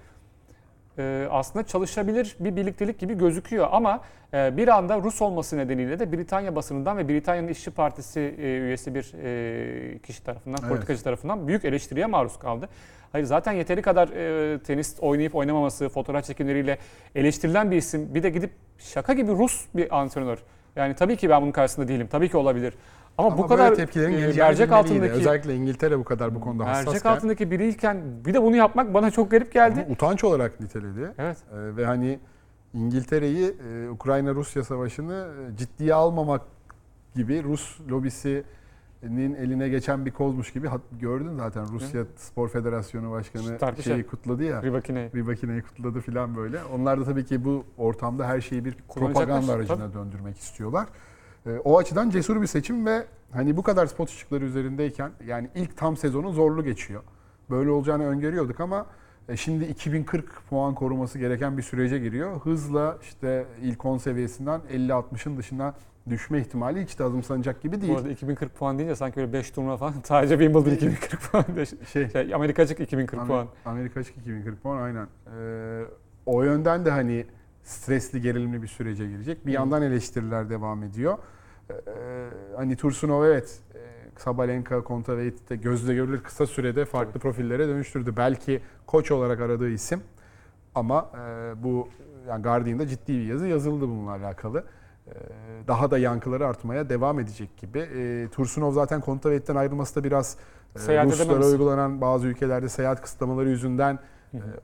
A: E, aslında çalışabilir bir birliktelik gibi gözüküyor ama e, bir anda Rus olması nedeniyle de Britanya basınından ve Britanya'nın İşçi Partisi e, üyesi bir e, kişi tarafından,
B: Evet.
A: politikacı tarafından büyük eleştiriye maruz kaldı. Hayır zaten yeteri kadar e, tenis oynayıp oynamaması, fotoğraf çekimleriyle eleştirilen bir isim. Bir de gidip şaka gibi Rus bir antrenör. Yani tabii ki ben bunun karşısında değilim. Tabii ki olabilir. Ama,
B: Ama
A: bu kadar
B: tepkilerin
A: e, mercek altındaki
B: Özellikle İngiltere bu kadar bu konuda
A: mercek
B: hassasken.
A: altındaki biriyken bir de bunu yapmak bana çok garip geldi.
B: Bunu utanç olarak niteledi.
A: Evet.
B: Ee, ve hani İngiltere'yi e, Ukrayna-Rusya savaşını e, ciddiye almamak gibi Rus lobisinin eline geçen bir kozmuş gibi gördün zaten Rusya Spor Federasyonu Başkanı
A: Tartışa.
B: şeyi kutladı ya.
A: Ribakine.
B: Ribakine'yi kutladı falan böyle. Onlar da tabii ki bu ortamda her şeyi bir propaganda aracına döndürmek istiyorlar. Ee, o açıdan cesur bir seçim ve hani bu kadar spot ışıkları üzerindeyken yani ilk tam sezonu zorlu geçiyor. Böyle olacağını öngörüyorduk ama e, şimdi 2040 puan koruması gereken bir sürece giriyor. Hızla işte ilk 10 seviyesinden 50-60'ın dışına düşme ihtimali hiç de azımsanacak gibi
A: Bu
B: değil.
A: arada 2040 puan deyince sanki böyle 5 turnuva falan. [laughs] Sadece Wimbledon 2040 puan. [laughs]
B: Şey,
A: Şey, Amerikacık 2040
B: Amer-
A: puan.
B: Amerika açık 2040 puan aynen. Ee, o yönden de hani stresli gerilimli bir sürece girecek. Bir yandan eleştiriler devam ediyor. Ee, hani Tursunov evet e, Sabalenka, Kontaveit'te gözle görülür kısa sürede farklı
A: Tabii.
B: profillere dönüştürdü. Belki koç olarak aradığı isim ama e, bu yani Guardian'da ciddi bir yazı yazıldı bununla alakalı. Ee, Daha da yankıları artmaya devam edecek gibi. Ee, Tursunov zaten Kontaveit'ten ayrılması da biraz e, Ruslara uygulanan bazı ülkelerde seyahat kısıtlamaları yüzünden e,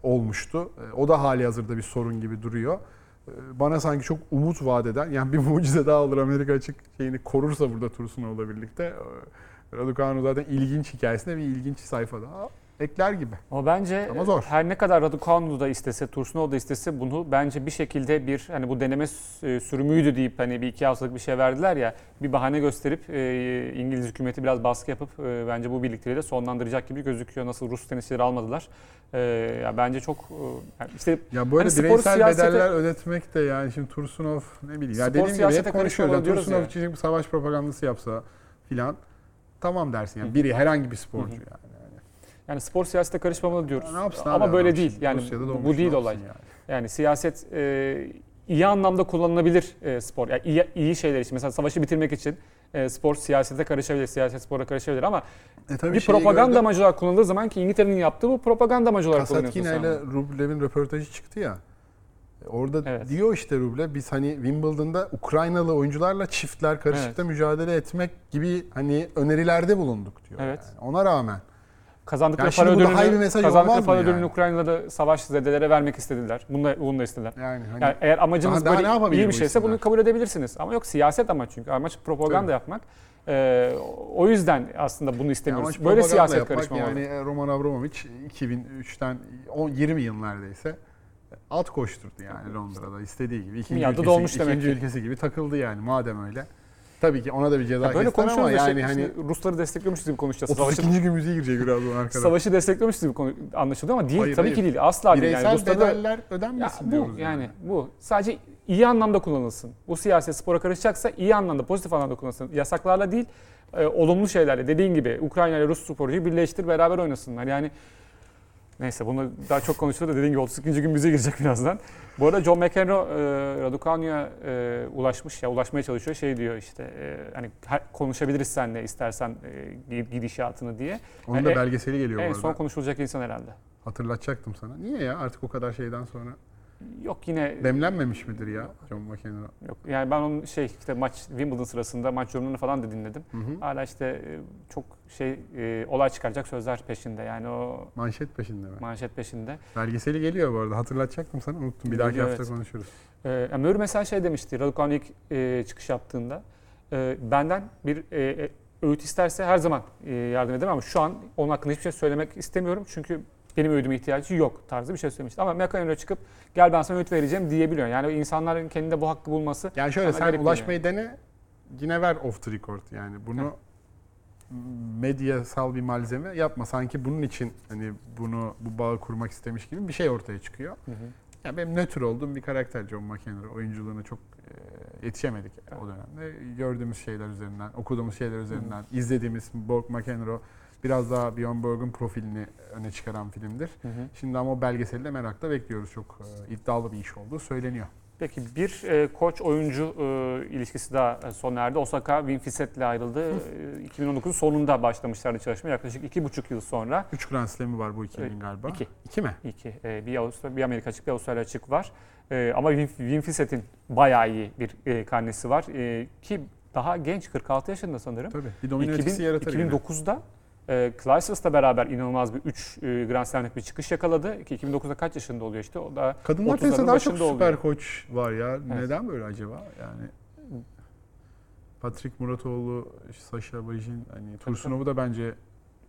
B: olmuştu. E, O da hali hazırda bir sorun gibi duruyor. E, Bana sanki çok umut vaat eden, yani bir mucize daha olur Amerika açık şeyini korursa burada Tursunov'la birlikte. E, Raducanu zaten ilginç hikayesinde bir ilginç sayfa daha ekler gibi.
A: Ama bence
B: Ama zor.
A: her ne kadar Raducanu da istese, Tursunov da istese bunu bence bir şekilde bir hani bu deneme s- sürümüydü deyip hani bir iki haftalık bir şey verdiler ya bir bahane gösterip e, İngiliz hükümeti biraz baskı yapıp e, bence bu birlikteliği de sonlandıracak gibi gözüküyor. Nasıl Rus tenisçileri almadılar. E, ya bence çok e, yani işte
B: Ya böyle
A: Hani
B: bireysel
A: siyasete-
B: bedeller ödetmek de yani şimdi Tursunov ne bileyim. Ya dediğim gibi hep konuşuyoruz. Yani Tursunov
A: ya.
B: için bir savaş propagandası yapsa filan tamam dersin. Yani biri herhangi bir sporcu yani.
A: Yani spor siyasete karışmamalı diyoruz.
B: Ya ne yapsın
A: Ama
B: abi
A: böyle
B: adam
A: değil. Yani
B: Rusya'da
A: bu, değil olay.
B: yani?
A: Yani siyaset e, iyi anlamda kullanılabilir e, spor. Yani iyi, iyi şeyler için. Mesela savaşı bitirmek için e, spor siyasete karışabilir, siyaset spora karışabilir ama
B: E
A: bir propaganda
B: gördüm.
A: amacı olarak kullanıldığı zaman ki İngiltere'nin yaptığı bu propaganda amacı olarak kullanıyorsun
B: Kasatkina ile. Rublev'in röportajı çıktı ya. E, Orada
A: Evet.
B: diyor işte Rublev biz hani Wimbledon'da Ukraynalı oyuncularla çiftler karışıkta mücadele etmek gibi hani önerilerde bulunduk diyor.
A: Evet.
B: Yani. Ona rağmen.
A: Kazandıkları
B: Yani
A: para
B: daha
A: ödülünü,
B: mesaj
A: kazandıkları para ödülünü
B: yani?
A: Ukrayna'da savaş zedelere vermek istediler. Bunu da, bunu da istediler.
B: Yani hani
A: Yani eğer amacınız
B: Daha- daha
A: böyle
B: yapabilir
A: iyi bir şeyse bunu
B: isimler?
A: kabul edebilirsiniz. Ama yok siyaset amaç çünkü. Amaç propaganda
B: Tabii.
A: yapmak. Ee, o yüzden aslında bunu istemiyoruz.
B: amaç
A: Böyle siyaset karışmamalı.
B: Yani Roman Abramovich 2003'ten 10 20 yıl neredeyse at koşturdu yani Londra'da istediği gibi. İkinci ülkesi,
A: dolmuş demek
B: ikinci
A: ki.
B: ülkesi gibi takıldı yani madem öyle. Tabii ki ona da bir ceza
A: Ya böyle
B: kestiler ama yani
A: şey,
B: hani
A: Rusları destekliyormuşuz gibi konuşacağız. Savaşı,
B: 32. gün müziği girecek birazdan [laughs] arkada.
A: savaşı destekliyormuşuz gibi konu- anlaşılıyor ama değil.
B: Hayır,
A: tabii
B: hayır.
A: ki değil. Asla değil.
B: Bireysel
A: Yani Ruslarda da-
B: bedeller
A: ya
B: ödenmesin
A: bu
B: diyoruz
A: yani bu sadece iyi anlamda kullanılsın. Bu siyaset spora karışacaksa iyi anlamda, pozitif anlamda kullanılsın. Yasaklarla değil, e, olumlu şeylerle. Dediğin gibi Ukrayna ile Rus sporcuyu birleştir, beraber oynasınlar. Yani Neyse bunu daha çok konuşulur da dediğim gibi 32. gün bize girecek birazdan. Bu arada John McEnroe e, Raducanu'ya e, ulaşmış ya ulaşmaya çalışıyor. Şey diyor işte e, hani her- konuşabiliriz seninle istersen e, gidişatını diye.
B: Onun da
A: E,
B: belgeseli geliyor
A: En
B: bu
A: son
B: arada.
A: konuşulacak insan herhalde.
B: Hatırlatacaktım sana. Niye ya artık o kadar şeyden sonra?
A: Yok yine
B: Demlenmemiş midir ya John McEnroe?
A: yok. Yani ben onun şey işte maç Wimbledon sırasında maç yorumlarını falan da dinledim.
B: Hı hı.
A: Hala işte e, çok şey e, olay çıkaracak sözler peşinde. Yani o
B: Manşet peşinde mi?
A: manşet peşinde.
B: Belgeseli geliyor bu arada. Hatırlatacaktım sana. Unuttum. Bir dahaki
A: Geliyor,
B: hafta
A: evet.
B: konuşuruz.
A: Ee, yani Murray mesela şey demişti, Raducanu ilk e, çıkış yaptığında. e, benden bir e, e, öğüt isterse her zaman e, yardım ederim ama şu an onun hakkında hiçbir şey söylemek istemiyorum. Çünkü benim öğüdüme ihtiyacı yok tarzı bir şey söylemişti. Ama McEnroe çıkıp gel ben sana öğüt vereceğim diyebiliyor. Yani insanların kendinde bu hakkı bulması
B: Yani şöyle sen ulaşmayı dene. Yine ver off the record yani. Bunu medyasal bir malzeme yapma. Sanki bunun için hani bunu bu bağı kurmak istemiş gibi bir şey ortaya çıkıyor.
A: Hı hı.
B: Ya benim nötr olduğum bir karakter John McEnroe. Oyunculuğuna çok e, yetişemedik o dönemde. Gördüğümüz şeyler üzerinden, okuduğumuz şeyler üzerinden, izlediğimiz Borg McEnroe biraz daha Bjorn Borg'un profilini öne çıkaran filmdir.
A: Hı hı.
B: Şimdi ama o belgeseli de merakla bekliyoruz. Çok e, iddialı bir iş olduğu söyleniyor.
A: Peki bir e, koç oyuncu e, ilişkisi daha e, sona erdi. Osaka Winfiset'le ayrıldı. E, 2019 sonunda başlamışlardı çalışma. Yaklaşık iki buçuk yıl sonra.
B: 3 Grand Slam'i var bu ikilinin
A: Evet,
B: galiba.
A: iki.
B: İki mi?
A: İki. E, bir, Avustra, bir Amerika açık, bir Avustralya açık var. E, ama Win- Winfiset'in bayağı iyi bir e, karnesi var. E, ki daha genç, 46 yaşında sanırım.
B: Tabii. Bir domino etkisi
A: 2000,
B: yaratır yine.
A: 2009'da e, beraber inanılmaz bir 3 e, Grand Slam'lik bir çıkış yakaladı. Ki 2009'da kaç yaşında oluyor işte? O da
B: Kadınlar
A: 30'ların
B: tenisinde daha çok süper
A: oluyor.
B: koç var ya. Neden böyle acaba? Yani Patrick Muratoğlu, Sasha Bajin, hani Tursunov'u da bence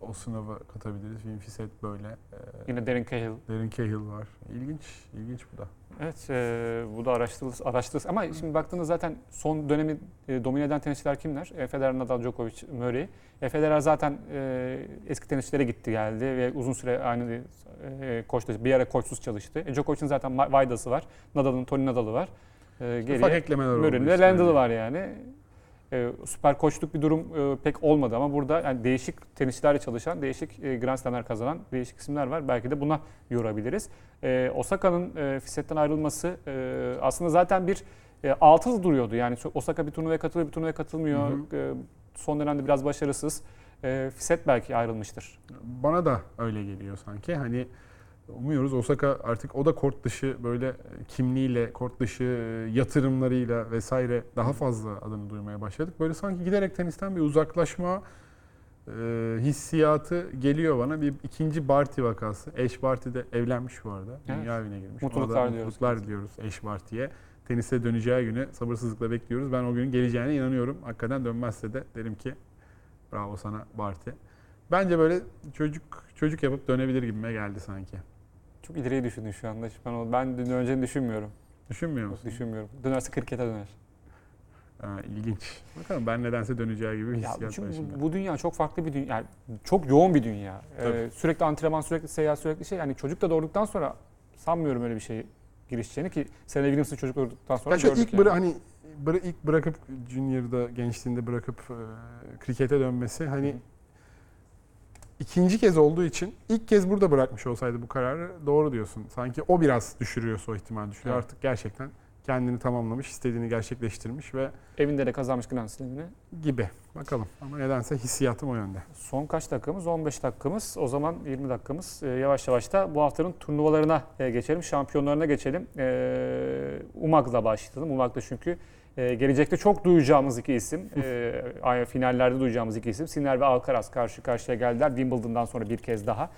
B: o sınava katabiliriz. Winfiset böyle. Ee,
A: yine Darren Cahill.
B: Darren Cahill var. İlginç, ilginç bu da.
A: Evet, e, bu da araştırılır, araştırılır. Ama şimdi baktığınızda zaten son dönemi e, domine eden tenisçiler kimler? E, Federer, Nadal, Djokovic, Murray. E, Federer zaten e, eski tenisçilere gitti geldi ve uzun süre aynı e, koçta bir ara koçsuz çalıştı. E, Djokovic'in zaten Vayda'sı var. Nadal'ın Tony Nadal'ı var. E,
B: Ufak
A: geriye
B: eklemeler oldu.
A: Murray'nin ve
B: işte.
A: Randall'ı var yani. E, süper koçluk bir durum e, pek olmadı ama burada yani değişik tenisçilerle çalışan, değişik e, Grand Slam'ler kazanan değişik isimler var. Belki de buna yorabiliriz. E, Osaka'nın e, Fisset'ten ayrılması e, aslında zaten bir e, altı duruyordu. Yani Osaka bir turnuvaya katılıyor, bir turnuvaya katılmıyor.
B: Hı
A: E, son dönemde biraz başarısız. E, Fisset belki ayrılmıştır.
B: Bana da öyle geliyor sanki. Hani umuyoruz Osaka artık o da kort dışı böyle kimliğiyle, kort dışı yatırımlarıyla vesaire daha fazla adını duymaya başladık. Böyle sanki giderek tenisten bir uzaklaşma e, hissiyatı geliyor bana. Bir ikinci Barty vakası. Eş Barty de evlenmiş bu arada.
A: Evet.
B: Dünya evine girmiş.
A: Mutluluklar
B: da
A: diliyoruz
B: Mutluluklar diliyoruz Eş Barty'ye. Tenise döneceği günü sabırsızlıkla bekliyoruz. Ben o günün geleceğine inanıyorum. Hakikaten dönmezse de derim ki bravo sana Barty. Bence böyle çocuk çocuk yapıp dönebilir gibime geldi sanki.
A: Çok ileriye düşündün şu anda. Ben, o- ben döneceğini düşünmüyorum.
B: Düşünmüyor
A: Yok,
B: musun?
A: düşünmüyorum. Dönerse krikete döner.
B: Ha, ilginç. Bakalım ben nedense döneceği gibi bir
A: Ya
B: hissiyat var
A: çünkü
B: şimdi.
A: bu, dünya çok farklı bir dünya. Yani çok yoğun bir dünya. Ee, sürekli antrenman, sürekli seyahat, sürekli şey. Yani çocuk da doğurduktan sonra sanmıyorum öyle bir şey girişeceğini ki Serena Williams'ın çocuk doğurduktan sonra
B: şöyle
A: gördük
B: ilk,
A: yani.
B: bıra- hani bıra- ilk bırakıp Junior'da gençliğinde bırakıp e, krikete dönmesi hani
A: hı.
B: ikinci kez olduğu için ilk kez burada bırakmış olsaydı bu kararı doğru diyorsun. Sanki o biraz düşürüyorsa o ihtimal düşürüyor.
A: Evet.
B: Artık gerçekten kendini tamamlamış, istediğini gerçekleştirmiş ve
A: Evinde de kazanmış Grand Slam'ini.
B: gibi. Bakalım ama nedense hissiyatım o yönde.
A: Son kaç dakikamız? 15 dakikamız. O zaman 20 dakikamız. Ee, yavaş yavaş da bu haftanın turnuvalarına e, geçelim. Şampiyonlarına geçelim. Ee, Umag'la başlayalım. Umag'da çünkü e, gelecekte çok duyacağımız iki isim. e, finallerde duyacağımız iki isim. Sinner ve Alcaraz karşı karşıya geldiler. Wimbledon'dan sonra bir kez daha.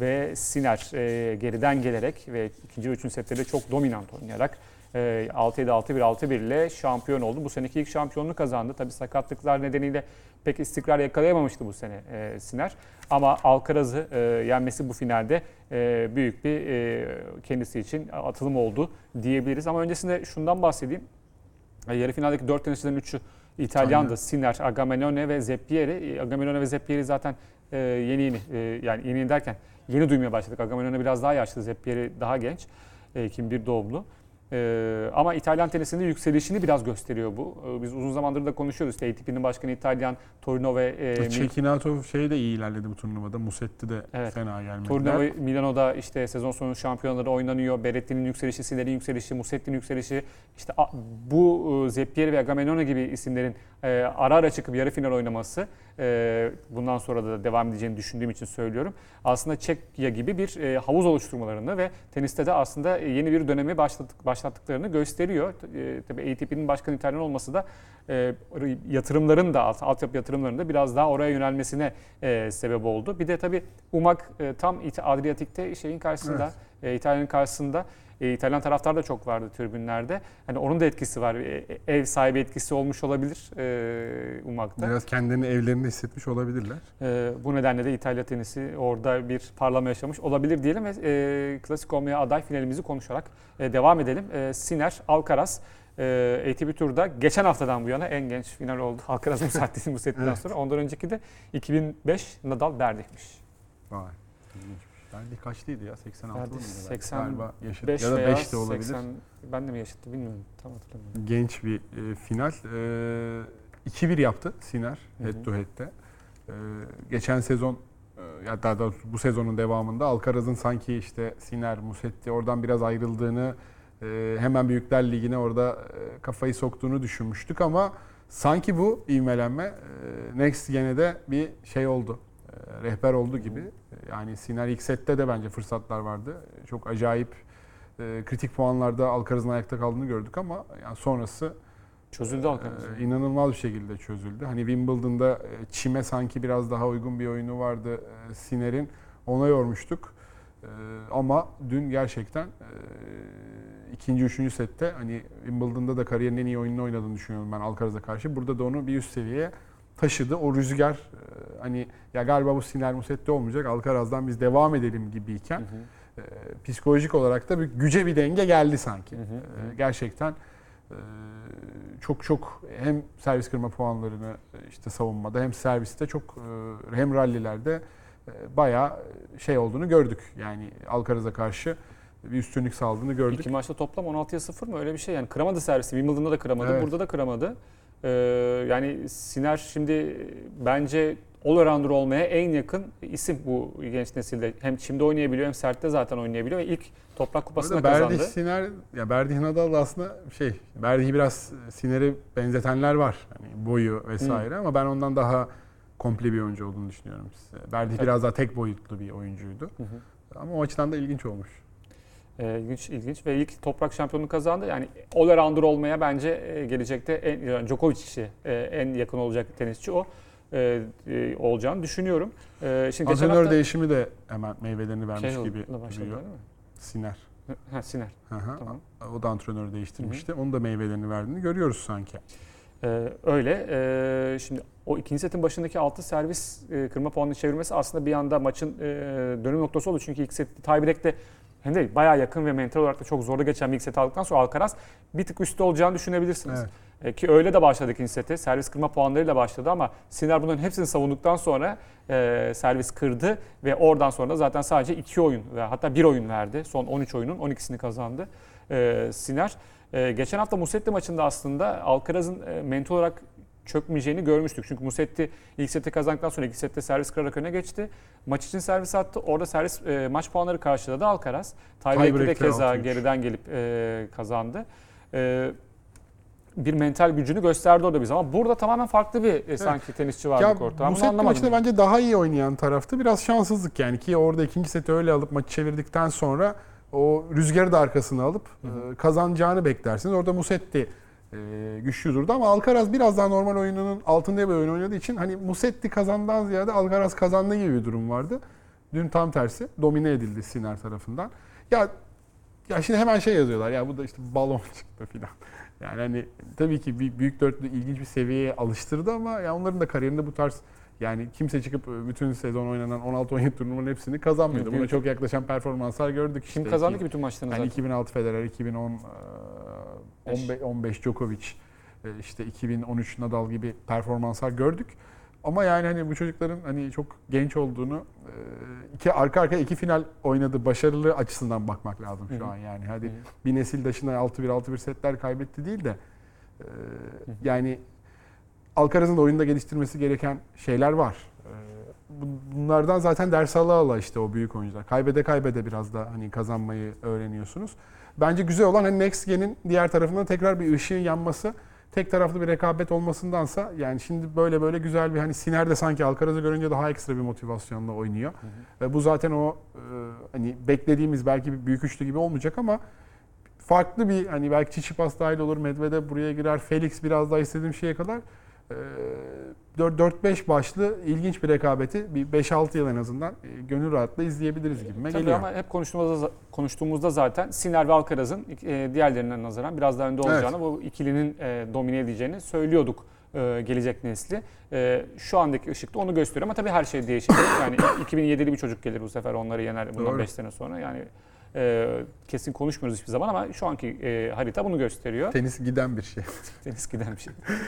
A: Ve Sinner e, geriden gelerek ve ikinci ve üçüncü setleri çok dominant oynayarak e, 6-7, 6-1, 6-1 ile şampiyon oldu. Bu seneki ilk şampiyonluğu kazandı. Tabii sakatlıklar nedeniyle pek istikrar yakalayamamıştı bu sene e, Sinner. Ama Alcaraz'ı e, yenmesi bu finalde e, büyük bir e, kendisi için atılım oldu diyebiliriz. Ama öncesinde şundan bahsedeyim. E, yarı finaldeki dört tenisçilerin üçü İtalyandı.
B: Aynen.
A: Sinner, Agamenone ve Zeppieri. E, Agamenone ve Zeppieri zaten e, yeni yeni e, yani yeni derken yeni duymaya başladık. Agamenone biraz daha yaşlı, Zeppieri daha genç. E, 2001 doğumlu. Ee, ama İtalyan tenisinde yükselişini biraz gösteriyor bu. Ee, biz uzun zamandır da konuşuyoruz. İşte ATP'nin başkanı İtalyan, Torino ve e,
B: Çekinatov şey de iyi ilerledi bu turnuvada. Musetti de
A: Evet.
B: fena gelmediler.
A: Torino ve Milano'da işte sezon sonu şampiyonaları oynanıyor. Berretti'nin yükselişi, Sinner'in yükselişi, Musetti'nin yükselişi. İşte bu e, Zeppieri ve Agamenone gibi isimlerin e, ara ara çıkıp yarı final oynaması e, bundan sonra da devam edeceğini düşündüğüm için söylüyorum. Aslında Çekya gibi bir e, havuz oluşturmalarını ve teniste de aslında yeni bir dönemi başlattık, başlattıklarını gösteriyor. E, tabii ATP'nin başkan İtalyan olması da e, yatırımların da alt, altyapı yatırımlarının da biraz daha oraya yönelmesine e, sebep oldu. Bir de tabii Umak e, tam Adriyatik'te şeyin karşısında, e, İtalya'nın karşısında. E, İtalyan taraftar da çok vardı tribünlerde. Hani onun da etkisi var. E, e, ev sahibi etkisi olmuş olabilir e, Umak'ta.
B: Biraz kendilerini evlerinde hissetmiş olabilirler.
A: E, bu nedenle de İtalya tenisi orada bir parlama yaşamış olabilir diyelim ve e, klasik olmaya aday finalimizi konuşarak e, devam edelim. E, Siner, Alcaraz e, ATP Tur'da geçen haftadan bu yana en genç final oldu. Alcaraz Musetti Musetti'den
B: Evet.
A: sonra. Ondan önceki de 2005 Nadal Berdik'miş.
B: Vay. ilginçmiş. Berdi kaçlıydı ya? 86
A: Berdi
B: mıydı?
A: 80
B: Galiba yaşıt.
A: 5
B: ya da
A: veya
B: 5 de olabilir.
A: 80, ben de mi yaşıttı bilmiyorum. Tam hatırlamıyorum.
B: Genç bir e, final. E, 2-1 yaptı Siner head to head'te. E, geçen sezon e, ya daha doğrusu bu sezonun devamında Alcaraz'ın sanki işte Siner, Musetti oradan biraz ayrıldığını hemen Büyükler Ligi'ne orada e, kafayı soktuğunu düşünmüştük ama sanki bu ivmelenme e, Next gene de bir şey oldu. E, rehber oldu gibi. E, Yani Siner ilk sette de bence fırsatlar vardı. E, Çok acayip e, kritik puanlarda Alcaraz'ın ayakta kaldığını gördük ama yani sonrası
A: Çözüldü Alcaraz.
B: ee, inanılmaz bir şekilde çözüldü. Hani Wimbledon'da e, çime sanki biraz daha uygun bir oyunu vardı e, Siner'in. Ona yormuştuk. Ee, Ama dün gerçekten e, ikinci, üçüncü sette hani Wimbledon'da da kariyerin en iyi oyununu oynadığını düşünüyorum ben Alcaraz'a karşı. Burada da onu bir üst seviyeye taşıdı. O rüzgar e, hani ya galiba bu Siner Musetti olmayacak Alcaraz'dan biz devam edelim gibiyken
A: Hı hı.
B: e, psikolojik olarak da bir güce bir denge geldi sanki.
A: Hı hı,
B: E, gerçekten e, çok çok hem servis kırma puanlarını e, işte savunmada hem serviste çok e, hem rallilerde e, bayağı şey olduğunu gördük. Yani Alcaraz'a karşı bir üstünlük sağladığını gördük.
A: İki maçta toplam 16'ya 0 mı öyle bir şey yani kıramadı servisi. Wimbledon'da da kıramadı,
B: Evet.
A: burada da kıramadı. Ee, yani Siner şimdi bence all-rounder olmaya en yakın isim bu genç nesilde. Hem çimde oynayabiliyor hem sertte zaten oynayabiliyor ve ilk toprak kupasına
B: Berdih
A: kazandı.
B: Siner, ya Berdih Nadal da aslında şey, Berdih'i biraz Siner'e benzetenler var. Hani boyu vesaire ama ben ondan daha komple bir oyuncu olduğunu düşünüyorum. Berdih
A: Evet.
B: biraz daha tek boyutlu bir oyuncuydu.
A: Hı hı.
B: Ama o açıdan da ilginç olmuş.
A: Ee, ilginç, ilginç ve ilk toprak şampiyonluğu kazandı. Yani all-rounder olmaya bence e, gelecekte en, yani Djokovic'i e, en yakın olacak tenisçi o e, e, olacağını düşünüyorum. E, şimdi
B: Antrenör
A: hafta
B: değişimi de hemen meyvelerini vermiş
A: şey
B: gibi duruyor. Siner.
A: Ha, Siner.
B: Hı hı.
A: Tamam.
B: O da antrenör değiştirmişti. Onun da meyvelerini verdiğini görüyoruz sanki.
A: Ee, öyle. Ee, şimdi o ikinci setin başındaki 6 servis e, kırma puanını çevirmesi aslında bir anda maçın e, dönüm noktası oldu. Çünkü ilk set tiebreak'te hem de bayağı yakın ve mental olarak da çok zorlu geçen bir ilk set aldıktan sonra Alcaraz bir tık üstte olacağını düşünebilirsiniz.
B: Evet.
A: E, ki öyle de başladı ikinci seti. Servis kırma puanlarıyla başladı ama Sinner bunların hepsini savunduktan sonra e, servis kırdı ve oradan sonra da zaten sadece iki oyun ve hatta bir oyun verdi. Son 13 oyunun 12'sini kazandı e, Sinner. E, geçen hafta Musetti maçında aslında Alcaraz'ın e, mental olarak çökmeyeceğini görmüştük. Çünkü Musetti ilk seti kazandıktan sonra ilk sette servis kırarak öne geçti. Maç için servis attı. Orada servis e, maç puanları karşıladı Alcaraz. Tiebreak'te de keza
B: 6-3.
A: geriden gelip e, kazandı. E, bir mental gücünü gösterdi orada biz ama burada tamamen farklı bir e, sanki tenisçi vardı kortta. Ben bunu anlamadım.
B: maçında bence daha iyi oynayan taraftı. Biraz şanssızlık yani ki orada ikinci seti öyle alıp maçı çevirdikten sonra o rüzgarı da arkasına alıp e, kazanacağını beklersiniz. Orada Musetti e, güçlü durdu ama Alcaraz biraz daha normal oyununun altında bir oyun oynadığı için hani Musetti kazandan ziyade Alcaraz kazandığı gibi bir durum vardı. Dün tam tersi domine edildi Siner tarafından. Ya ya şimdi hemen şey yazıyorlar ya bu da işte balon [laughs] çıktı filan. Yani hani tabii ki büyük dörtlü ilginç bir seviyeye alıştırdı ama ya onların da kariyerinde bu tarz yani kimse çıkıp bütün sezon oynanan 16-17 turnuvanın hepsini kazanmıyordu. Buna çok yaklaşan performanslar gördük işte.
A: Kim kazandı
B: İki-
A: ki bütün maçlarını
B: Yani
A: zaten?
B: 2006 Federer, 2010 e,
A: Beş.
B: 15, 15 Djokovic, e, işte 2013 Nadal gibi performanslar gördük. Ama yani hani bu çocukların hani çok genç olduğunu e, iki arka arkaya iki final oynadı başarılı açısından bakmak lazım şu an yani. Hadi bir nesil dışında 6-1 6-1 setler kaybetti değil de e, yani Alcaraz'ın da oyunda geliştirmesi gereken şeyler var. Bu- Bunlardan zaten ders ala ala işte o büyük oyuncular. Kaybede kaybede biraz da hani kazanmayı öğreniyorsunuz. Bence güzel olan hani Next Gen'in diğer tarafında tekrar bir ışığın yanması. Tek taraflı bir rekabet olmasındansa yani şimdi böyle böyle güzel bir hani Siner de sanki Alcaraz'ı görünce daha ekstra bir motivasyonla oynuyor. Ve bu zaten o e, hani beklediğimiz belki bir büyük üçlü gibi olmayacak ama farklı bir hani belki Çiçipas dahil olur, Medvedev buraya girer, Felix biraz daha istediğim şeye kadar 4-5 başlı ilginç bir rekabeti bir 5-6 yıl en azından gönül rahatlığı izleyebiliriz gibime
A: Tabii
B: geliyor.
A: ama hep konuştuğumuzda, konuştuğumuzda zaten Sinner ve Alcaraz'ın diğerlerinden nazaran biraz daha önde olacağını, bu ikilinin domine edeceğini söylüyorduk gelecek nesli. Şu andaki ışıkta onu gösteriyor ama tabii her şey değişecek. Yani 2007'li bir çocuk gelir bu sefer onları yener bundan
B: Doğru.
A: 5 sene sonra. Yani e, kesin konuşmuyoruz hiçbir zaman ama şu anki e, harita bunu gösteriyor.
B: Tenis giden bir şey. [laughs]
A: Deniz giden bir şey. [laughs]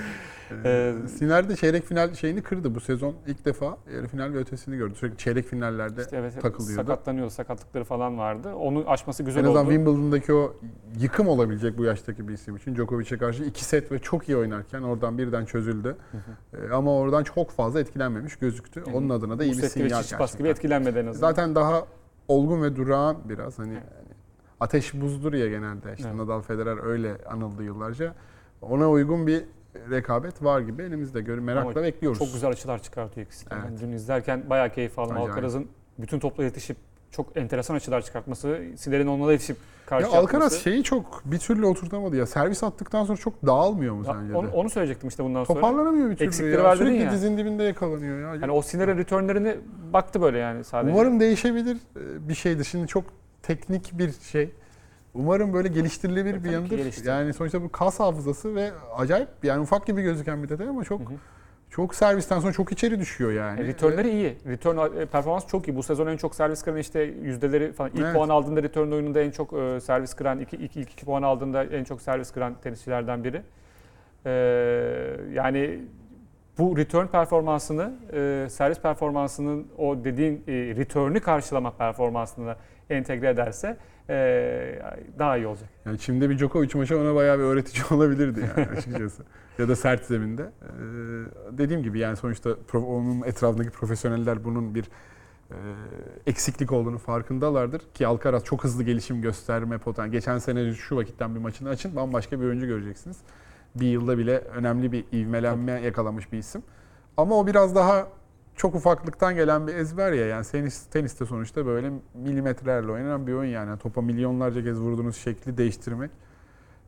B: Ee, Siner de çeyrek final şeyini kırdı bu sezon. ilk defa yarı final ve ötesini gördü. Sürekli çeyrek finallerde
A: İşte evet,
B: takılıyordu.
A: sakatlanıyordu, sakatlıkları falan vardı. Onu aşması güzel
B: en azından
A: oldu.
B: Wimbledon'daki o yıkım olabilecek bu yaştaki bir isim için Djokovic'e karşı iki set ve çok iyi oynarken oradan birden çözüldü. Ee, ama oradan çok fazla etkilenmemiş gözüktü. Onun adına da iyi
A: Bu
B: bir sinyal
A: Çiçipas gibi etkilenmedi en azından.
B: Zaten daha olgun ve durağan biraz hani hani ateş buzdur ya genelde işte
A: Evet.
B: Nadal Federer öyle anıldı yıllarca. Ona uygun bir rekabet var gibi elimizde gör merakla
A: Ama
B: bekliyoruz.
A: Çok güzel açılar çıkartıyor ikisi.
B: Evet.
A: Ben dün izlerken bayağı keyif aldım. Alcaraz'ın bütün topla yetişip çok enteresan açılar çıkartması, Sinner'in onunla da yetişip karşı
B: Ya Alcaraz şeyi çok bir türlü oturtamadı ya. Servis attıktan sonra çok dağılmıyor mu sence de?
A: onu, onu söyleyecektim işte bundan sonra.
B: Toparlanamıyor bir türlü
A: Eksikleri
B: ya.
A: var
B: Sürekli
A: ya.
B: dizin dibinde yakalanıyor ya.
A: Yani o Sinner'in returnlerini baktı böyle yani sadece.
B: Umarım değişebilir e, bir şeydir. Şimdi çok teknik bir şey. Umarım böyle geliştirilebilir
A: Tabii
B: bir yanıdır. Yani sonuçta bu kas hafızası ve acayip yani ufak gibi gözüken bir detay ama çok
A: Hı hı.
B: Çok servisten sonra çok içeri düşüyor yani.
A: E, returnleri iyi. Return e, performans çok iyi. Bu sezon en çok servis kıran işte yüzdeleri falan. İlk
B: Evet.
A: puan aldığında return oyununda en çok e, servis kıran, iki, iki, ilk iki puan aldığında en çok servis kıran tenisçilerden biri. E, yani bu return performansını, e, servis performansının o dediğin e, return'ü karşılama performansını entegre ederse e, daha iyi olacak.
B: Yani şimdi bir Djokovic maçı ona bayağı bir öğretici [laughs] olabilirdi yani açıkçası. ya da sert zeminde. Ee, dediğim gibi yani sonuçta onun etrafındaki profesyoneller bunun bir e, eksiklik olduğunu farkındalardır. Ki Alcaraz çok hızlı gelişim gösterme potansiyeli. Geçen sene şu vakitten bir maçını açın bambaşka bir oyuncu göreceksiniz. Bir yılda bile önemli bir ivmelenme yakalamış bir isim. Ama o biraz daha çok ufaklıktan gelen bir ezber ya yani tenis, teniste sonuçta böyle milimetrelerle oynanan bir oyun yani topa milyonlarca kez vurduğunuz şekli değiştirmek.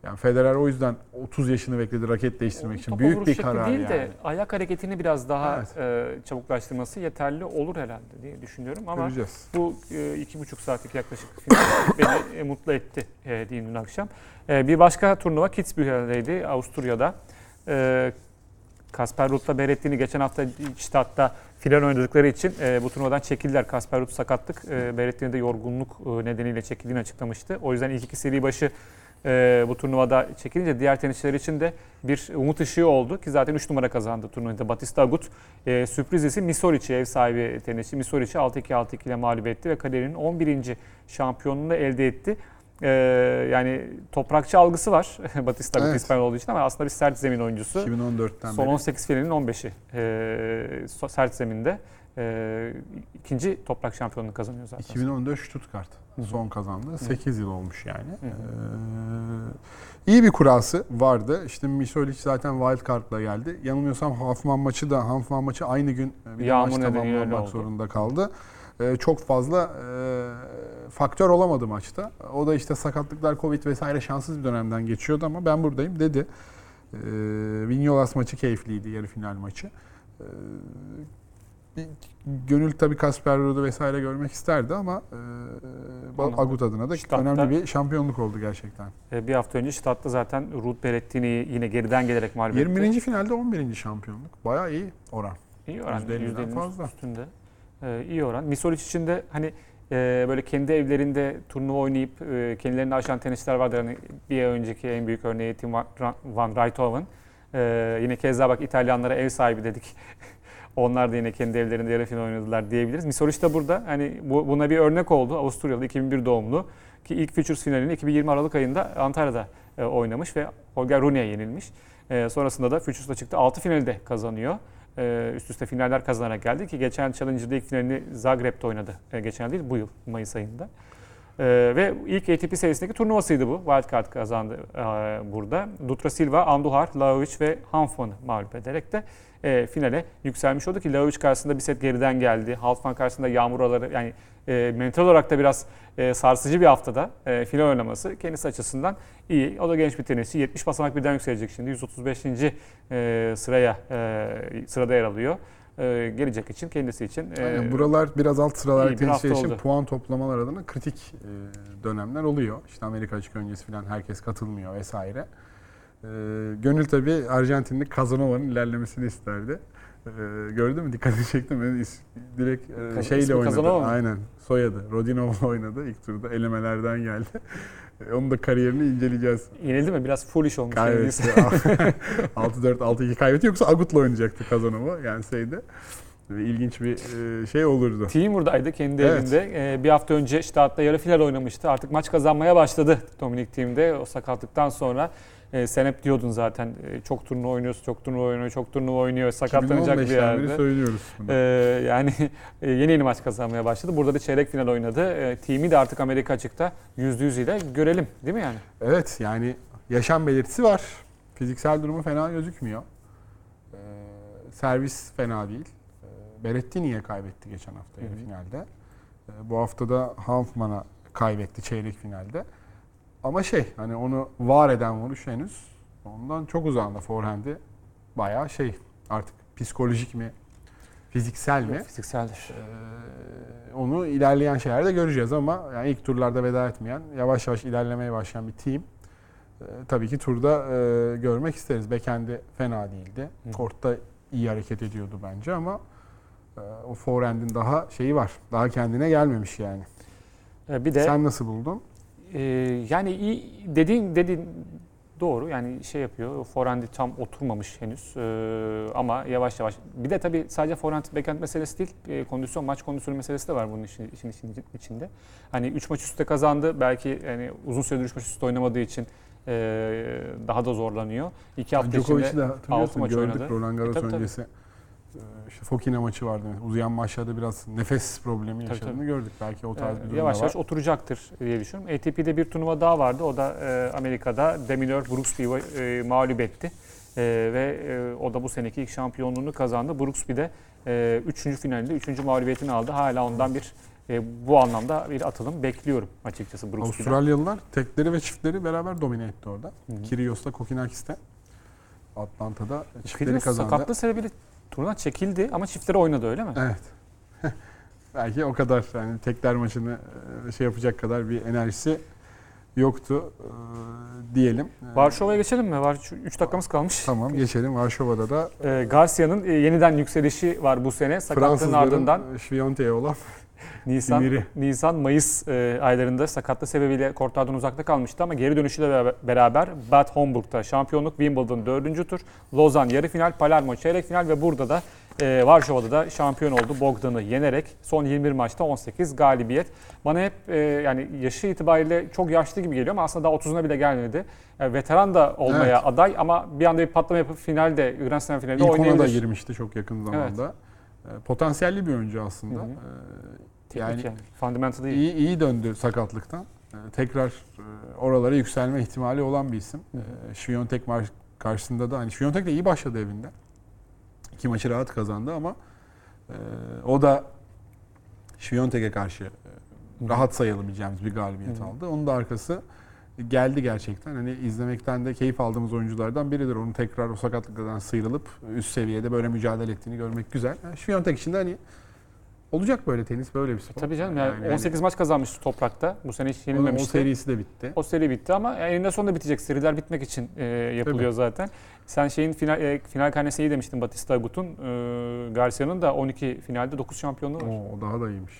B: Yani Federer o yüzden 30 yaşını bekledi raket değiştirmek için.
A: Topa
B: Büyük bir karar
A: değil
B: yani.
A: de ayak hareketini biraz daha
B: Evet.
A: e, çabuklaştırması yeterli olur herhalde diye düşünüyorum ama
B: Göreceğiz.
A: bu e, iki buçuk saatlik yaklaşık [laughs] beni e, mutlu etti e, diyeyim dün akşam. E, bir başka turnuva Kitzbühel'deydi Avusturya'da. E, Kasper Ruud'la Berrettini geçen hafta Stadt'ta final oynadıkları için e, bu turnuvadan çekildiler. Kasper Ruud sakatlık, e, Berrettini de yorgunluk e, nedeniyle çekildiğini açıklamıştı. O yüzden ilk iki seri başı e, bu turnuvada çekilince diğer tenisçiler için de bir umut ışığı oldu ki zaten 3 numara kazandı turnuvada Batista Agut. E, sürpriz ise Misoric'i ev sahibi tenisçi Misoric'i 6-2 6-2 ile mağlup etti ve kariyerinin 11. şampiyonluğunu elde etti. E, yani toprakçı algısı var [laughs] Batista
B: Evet.
A: İspanyol olduğu için ama aslında bir sert zemin oyuncusu.
B: 2014'ten
A: Son
B: beri.
A: 18 finalinin 15'i e, so- sert zeminde. E, ikinci toprak şampiyonluğunu kazanıyor zaten.
B: 2014 Stuttgart
A: Hı hı.
B: son kazandı. 8 yıl olmuş yani.
A: Hı hı.
B: Ee, iyi bir kurası vardı. İşte Misolic zaten wild card'la geldi. Yanılmıyorsam Hoffman maçı da Hoffman maçı aynı gün e, bir
A: Yağmur
B: maç tamamlamak zorunda kaldı. Ee, çok fazla e, faktör olamadı maçta. O da işte sakatlıklar, Covid vesaire şanssız bir dönemden geçiyordu ama ben buradayım dedi. Ee, Vignolas maçı keyifliydi, yarı final maçı. Ee, Gönül tabii Kasper Ruud'u vesaire görmek isterdi ama e, Agut adına da
A: Stadt'ta-
B: önemli bir şampiyonluk oldu gerçekten.
A: E, bir hafta önce Stadt'ta zaten Ruud Berrettini'yi yine geriden gelerek mağlup etti.
B: 21. finalde 11. şampiyonluk. Bayağı iyi oran.
A: İyi oran.
B: %50'den
A: %50'nin
B: fazla.
A: üstünde. E, iyi oran. Misolic için de hani e, böyle kendi evlerinde turnuva oynayıp e, kendilerini aşan tenisçiler vardır. Hani bir önceki en büyük örneği Tim Van, Rijthoven. E, yine keza bak İtalyanlara ev sahibi dedik. [laughs] Onlar da yine kendi evlerinde yarı final oynadılar diyebiliriz. Misolic de burada. Hani bu, buna bir örnek oldu. Avusturyalı 2001 doğumlu ki ilk Futures finalini 2020 Aralık ayında Antalya'da e, oynamış ve Holger Rune'ye yenilmiş. E, sonrasında da Futures'la çıktı. 6 finali de kazanıyor. E, üst üste finaller kazanarak geldi ki geçen Challenger'da ilk finalini Zagreb'de oynadı. E, geçen değil bu yıl Mayıs ayında. E, ve ilk ATP serisindeki turnuvasıydı bu. Wildcard kazandı burada. Dutra Silva, Andujar, Laovic ve Hanfman'ı mağlup ederek de e, finale yükselmiş oldu ki Laovic karşısında bir set geriden geldi. Halfman karşısında yağmur oraları yani e, mental olarak da biraz e, sarsıcı bir haftada e, final oynaması kendisi açısından iyi. O da genç bir tenisçi. 70 basamak birden yükselecek şimdi. 135. E, sıraya e, sırada yer alıyor. E, gelecek için kendisi için. E,
B: Aynen, buralar biraz alt sıralar
A: hafta
B: için
A: oldu.
B: puan toplamalar adına kritik e, dönemler oluyor. İşte Amerika açık öncesi falan herkes katılmıyor vesaire. E, Gönül tabii Arjantinli Casanova'nın ilerlemesini isterdi. E, gördün mü? Dikkatini çekti mi? İs- Direkt e,
A: Kaz-
B: şeyle oynadı.
A: Casanova mı?
B: Aynen. Soyadı. Rodionov'la [laughs] oynadı. İlk turda elemelerden geldi. [laughs] E, Onun da kariyerini inceleyeceğiz.
A: yenildi mi? Biraz foolish olmuş.
B: Kaybetti.
A: kendisi.
B: 6-4, 6-2 kaybetti. Yoksa Agut'la oynayacaktı Kazanova yenseydi. İlginç bir e, şey olurdu.
A: Team kendi
B: Evet.
A: evinde. Ee, bir hafta önce işte hatta yarı final oynamıştı. Artık maç kazanmaya başladı Dominik Team'de. O sakatlıktan sonra e, sen hep diyordun zaten e, çok turnuva oynuyorsun, çok turnuva oynuyor, çok turnuva oynuyor, sakatlanacak bir
B: 2015'ten beri
A: yerde.
B: söylüyoruz bunu.
A: Ee, yani e, yeni yeni maç kazanmaya başladı. Burada da çeyrek final oynadı. E, team'i de artık Amerika açıkta %100 ile görelim değil mi yani?
B: Evet yani yaşam belirtisi var. Fiziksel durumu fena gözükmüyor. Ee, servis fena değil. Ee, Berrettini'ye kaybetti geçen hafta yarı finalde. Ee, bu hafta da Hanfman'a kaybetti çeyrek finalde. Ama şey hani onu var eden vuruş henüz ondan çok uzağında forehand'i bayağı şey artık psikolojik mi fiziksel mi
A: Fizikseldir.
B: Ee, onu ilerleyen şeylerde göreceğiz ama yani ilk turlarda veda etmeyen, yavaş yavaş ilerlemeye başlayan bir team. Ee, tabii ki turda e, görmek isteriz. Bekendi fena değildi.
A: Hı.
B: Kortta iyi hareket ediyordu bence ama e, o forehand'in daha şeyi var. Daha kendine gelmemiş yani.
A: E, bir de
B: Sen nasıl buldun?
A: Ee, yani iyi dediğin dediğin doğru yani şey yapıyor forehand'i tam oturmamış henüz Ee, ama yavaş yavaş bir de tabii sadece forehand backhand meselesi değil e, kondisyon maç kondisyonu meselesi de var bunun işin, işin, işin içinde. Hani 3 maç üstte kazandı belki yani uzun süredir 3 maç üstte oynamadığı için e, daha da zorlanıyor. 2 hafta içinde
B: de
A: altı
B: hatırlıyorsun
A: maç
B: gördük
A: oynadı.
B: Roland Garros
A: E, tabii,
B: öncesi. İşte Fokina maçı vardı. Uzayan maçlarda biraz nefes problemi
A: Tabii,
B: yaşadığını
A: tabii.
B: gördük. Belki o tarz bir
A: Ee,
B: durum
A: yavaş yavaş oturacaktır diye düşünüyorum. ATP'de bir turnuva daha vardı. O da e, Amerika'da Demilor Brooksby'yi e, mağlup etti. E, ve e, o da bu seneki ilk şampiyonluğunu kazandı. Brooksby de 3. finalinde 3. mağlubiyetini aldı. Hala ondan bir e, bu anlamda bir atılım bekliyorum açıkçası Brooksby'den.
B: Avustralyalılar tekleri ve çiftleri beraber domine etti orada.
A: Hı hı.
B: Kyrgios'la Kokinakis'te Atlanta'da çiftleri
A: Kyrgios
B: kazandı.
A: sakatlığı sebebiyle turnuva çekildi ama çiftleri oynadı öyle mi?
B: Evet. [laughs] Belki o kadar yani tekler maçını e, şey yapacak kadar bir enerjisi yoktu e, diyelim. E,
A: Varşova'ya geçelim mi? Var 3 dakikamız kalmış.
B: Tamam geçelim. Varşova'da da
A: E, Garcia'nın e, yeniden yükselişi var bu sene. Sakatlığın
B: Fransızların
A: ardından
B: Şviyonte'ye olan [laughs]
A: Nisan,
B: Ümiri.
A: Nisan Mayıs e, aylarında sakatlık sebebiyle kortlardan uzakta kalmıştı ama geri dönüşüyle beraber- Bad Homburg'da şampiyonluk, Wimbledon 4. tur, Lozan yarı final, Palermo çeyrek final ve burada da e, Varşova'da da şampiyon oldu Bogdan'ı yenerek. Son 21 maçta 18 galibiyet. Bana hep e, yani yaşı itibariyle çok yaşlı gibi geliyor ama aslında daha 30'una bile gelmedi. Yani veteran da olmaya
B: Evet.
A: aday ama bir anda bir patlama yapıp finalde, Grand Slam finalinde
B: ilk ona da
A: oynayabilir.
B: girmişti çok yakın zamanda. E, Potansiyelli bir oyuncu aslında.
A: Hı hı.
B: E, yani
A: yani. Fundamental iyi.
B: iyi, iyi döndü sakatlıktan. E, tekrar e, oralara yükselme ihtimali olan bir isim.
A: Hı hı.
B: E, Şviyontek karşısında da hani Şviyontek de iyi başladı evinde. İki maçı rahat kazandı ama e, o da Şviyontek'e karşı e, rahat sayılabileceğimiz bir galibiyet
A: Hı hı.
B: aldı. Onun da arkası geldi gerçekten. Hani izlemekten de keyif aldığımız oyunculardan biridir. Onun tekrar o sakatlıklardan sıyrılıp üst seviyede böyle mücadele ettiğini görmek güzel. Yani Şviyontek için de hani olacak böyle tenis böyle bir spor.
A: Tabii canım yani,
B: hani
A: 18 maç kazanmıştı toprakta. Bu sene hiç
B: onun o
A: yenilmemişti.
B: serisi de bitti.
A: O seri bitti ama eninde sonunda bitecek. Seriler bitmek için e, yapılıyor zaten. Sen şeyin final, e, final karnesine iyi demiştin Batista Agut'un. E, Garcia'nın da 12 finalde 9 şampiyonluğu var.
B: Oo, daha da iyiymiş.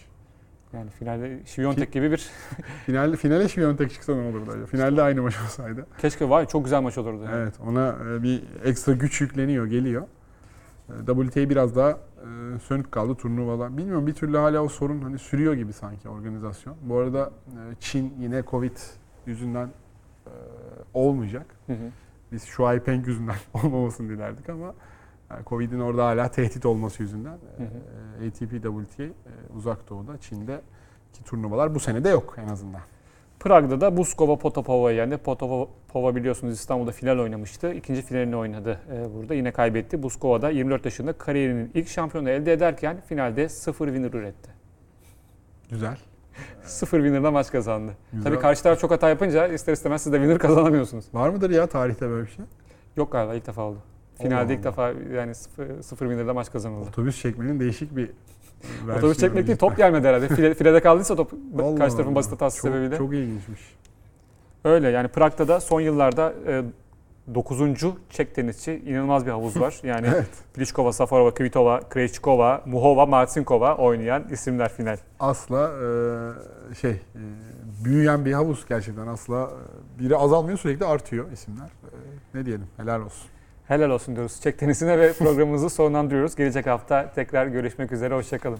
A: Yani finalde Şiviyontek gibi bir [laughs]
B: Finalde finale Şviyontek çıksa ne olurdu acaba? Finalde aynı maç olsaydı.
A: keşke vay çok güzel maç olurdu. Yani.
B: Evet ona e, bir ekstra güç yükleniyor, geliyor. E, WTA biraz daha e, sönük kaldı turnuvalar. Bilmiyorum bir türlü hala o sorun hani sürüyor gibi sanki organizasyon. Bu arada Çin yine Covid yüzünden olmayacak.
A: Hı hı.
B: Biz şu ay Peng yüzünden [laughs] olmamasını dilerdik ama yani Covid'in orada hala tehdit olması yüzünden
A: Hı hı.
B: e, ATP WTA e, uzak doğuda Çin'de ki turnuvalar bu sene de yok en azından.
A: Prag'da da Buskova Potapova'yı yendi. Potapova biliyorsunuz İstanbul'da final oynamıştı. İkinci finalini oynadı e, burada. Yine kaybetti. Buskova da 24 yaşında kariyerinin ilk şampiyonu elde ederken finalde 0 winner üretti.
B: Güzel. [laughs]
A: 0 winner'da maç kazandı.
B: Güzel.
A: Tabii karşı taraf çok hata yapınca ister istemez siz de winner kazanamıyorsunuz.
B: Var mıdır ya tarihte böyle bir şey?
A: Yok galiba ilk defa oldu. Finalde ilk defa yani 0 0 winner'da maç kazanıldı.
B: Otobüs çekmenin değişik bir [laughs]
A: Otobüs çekmek değil top gelmedi herhalde. File, filede kaldıysa top [laughs]
B: Allah
A: karşı tarafın basit hatası
B: çok,
A: sebebiyle.
B: Çok ilginçmiş.
A: Öyle yani Prag'da da son yıllarda e, 9. Çek tenisçi inanılmaz bir havuz var. [laughs] Yani
B: Evet.
A: Pliskova, Safarova, Kvitova, Krejcikova, Muhova, Marcinkova oynayan isimler final.
B: Asla e, şey e, büyüyen bir havuz gerçekten asla e, biri azalmıyor sürekli artıyor isimler. E, ne diyelim helal olsun.
A: Helal olsun diyoruz Çek tenisine ve programımızı sonlandırıyoruz. Gelecek hafta tekrar görüşmek üzere. Hoşçakalın.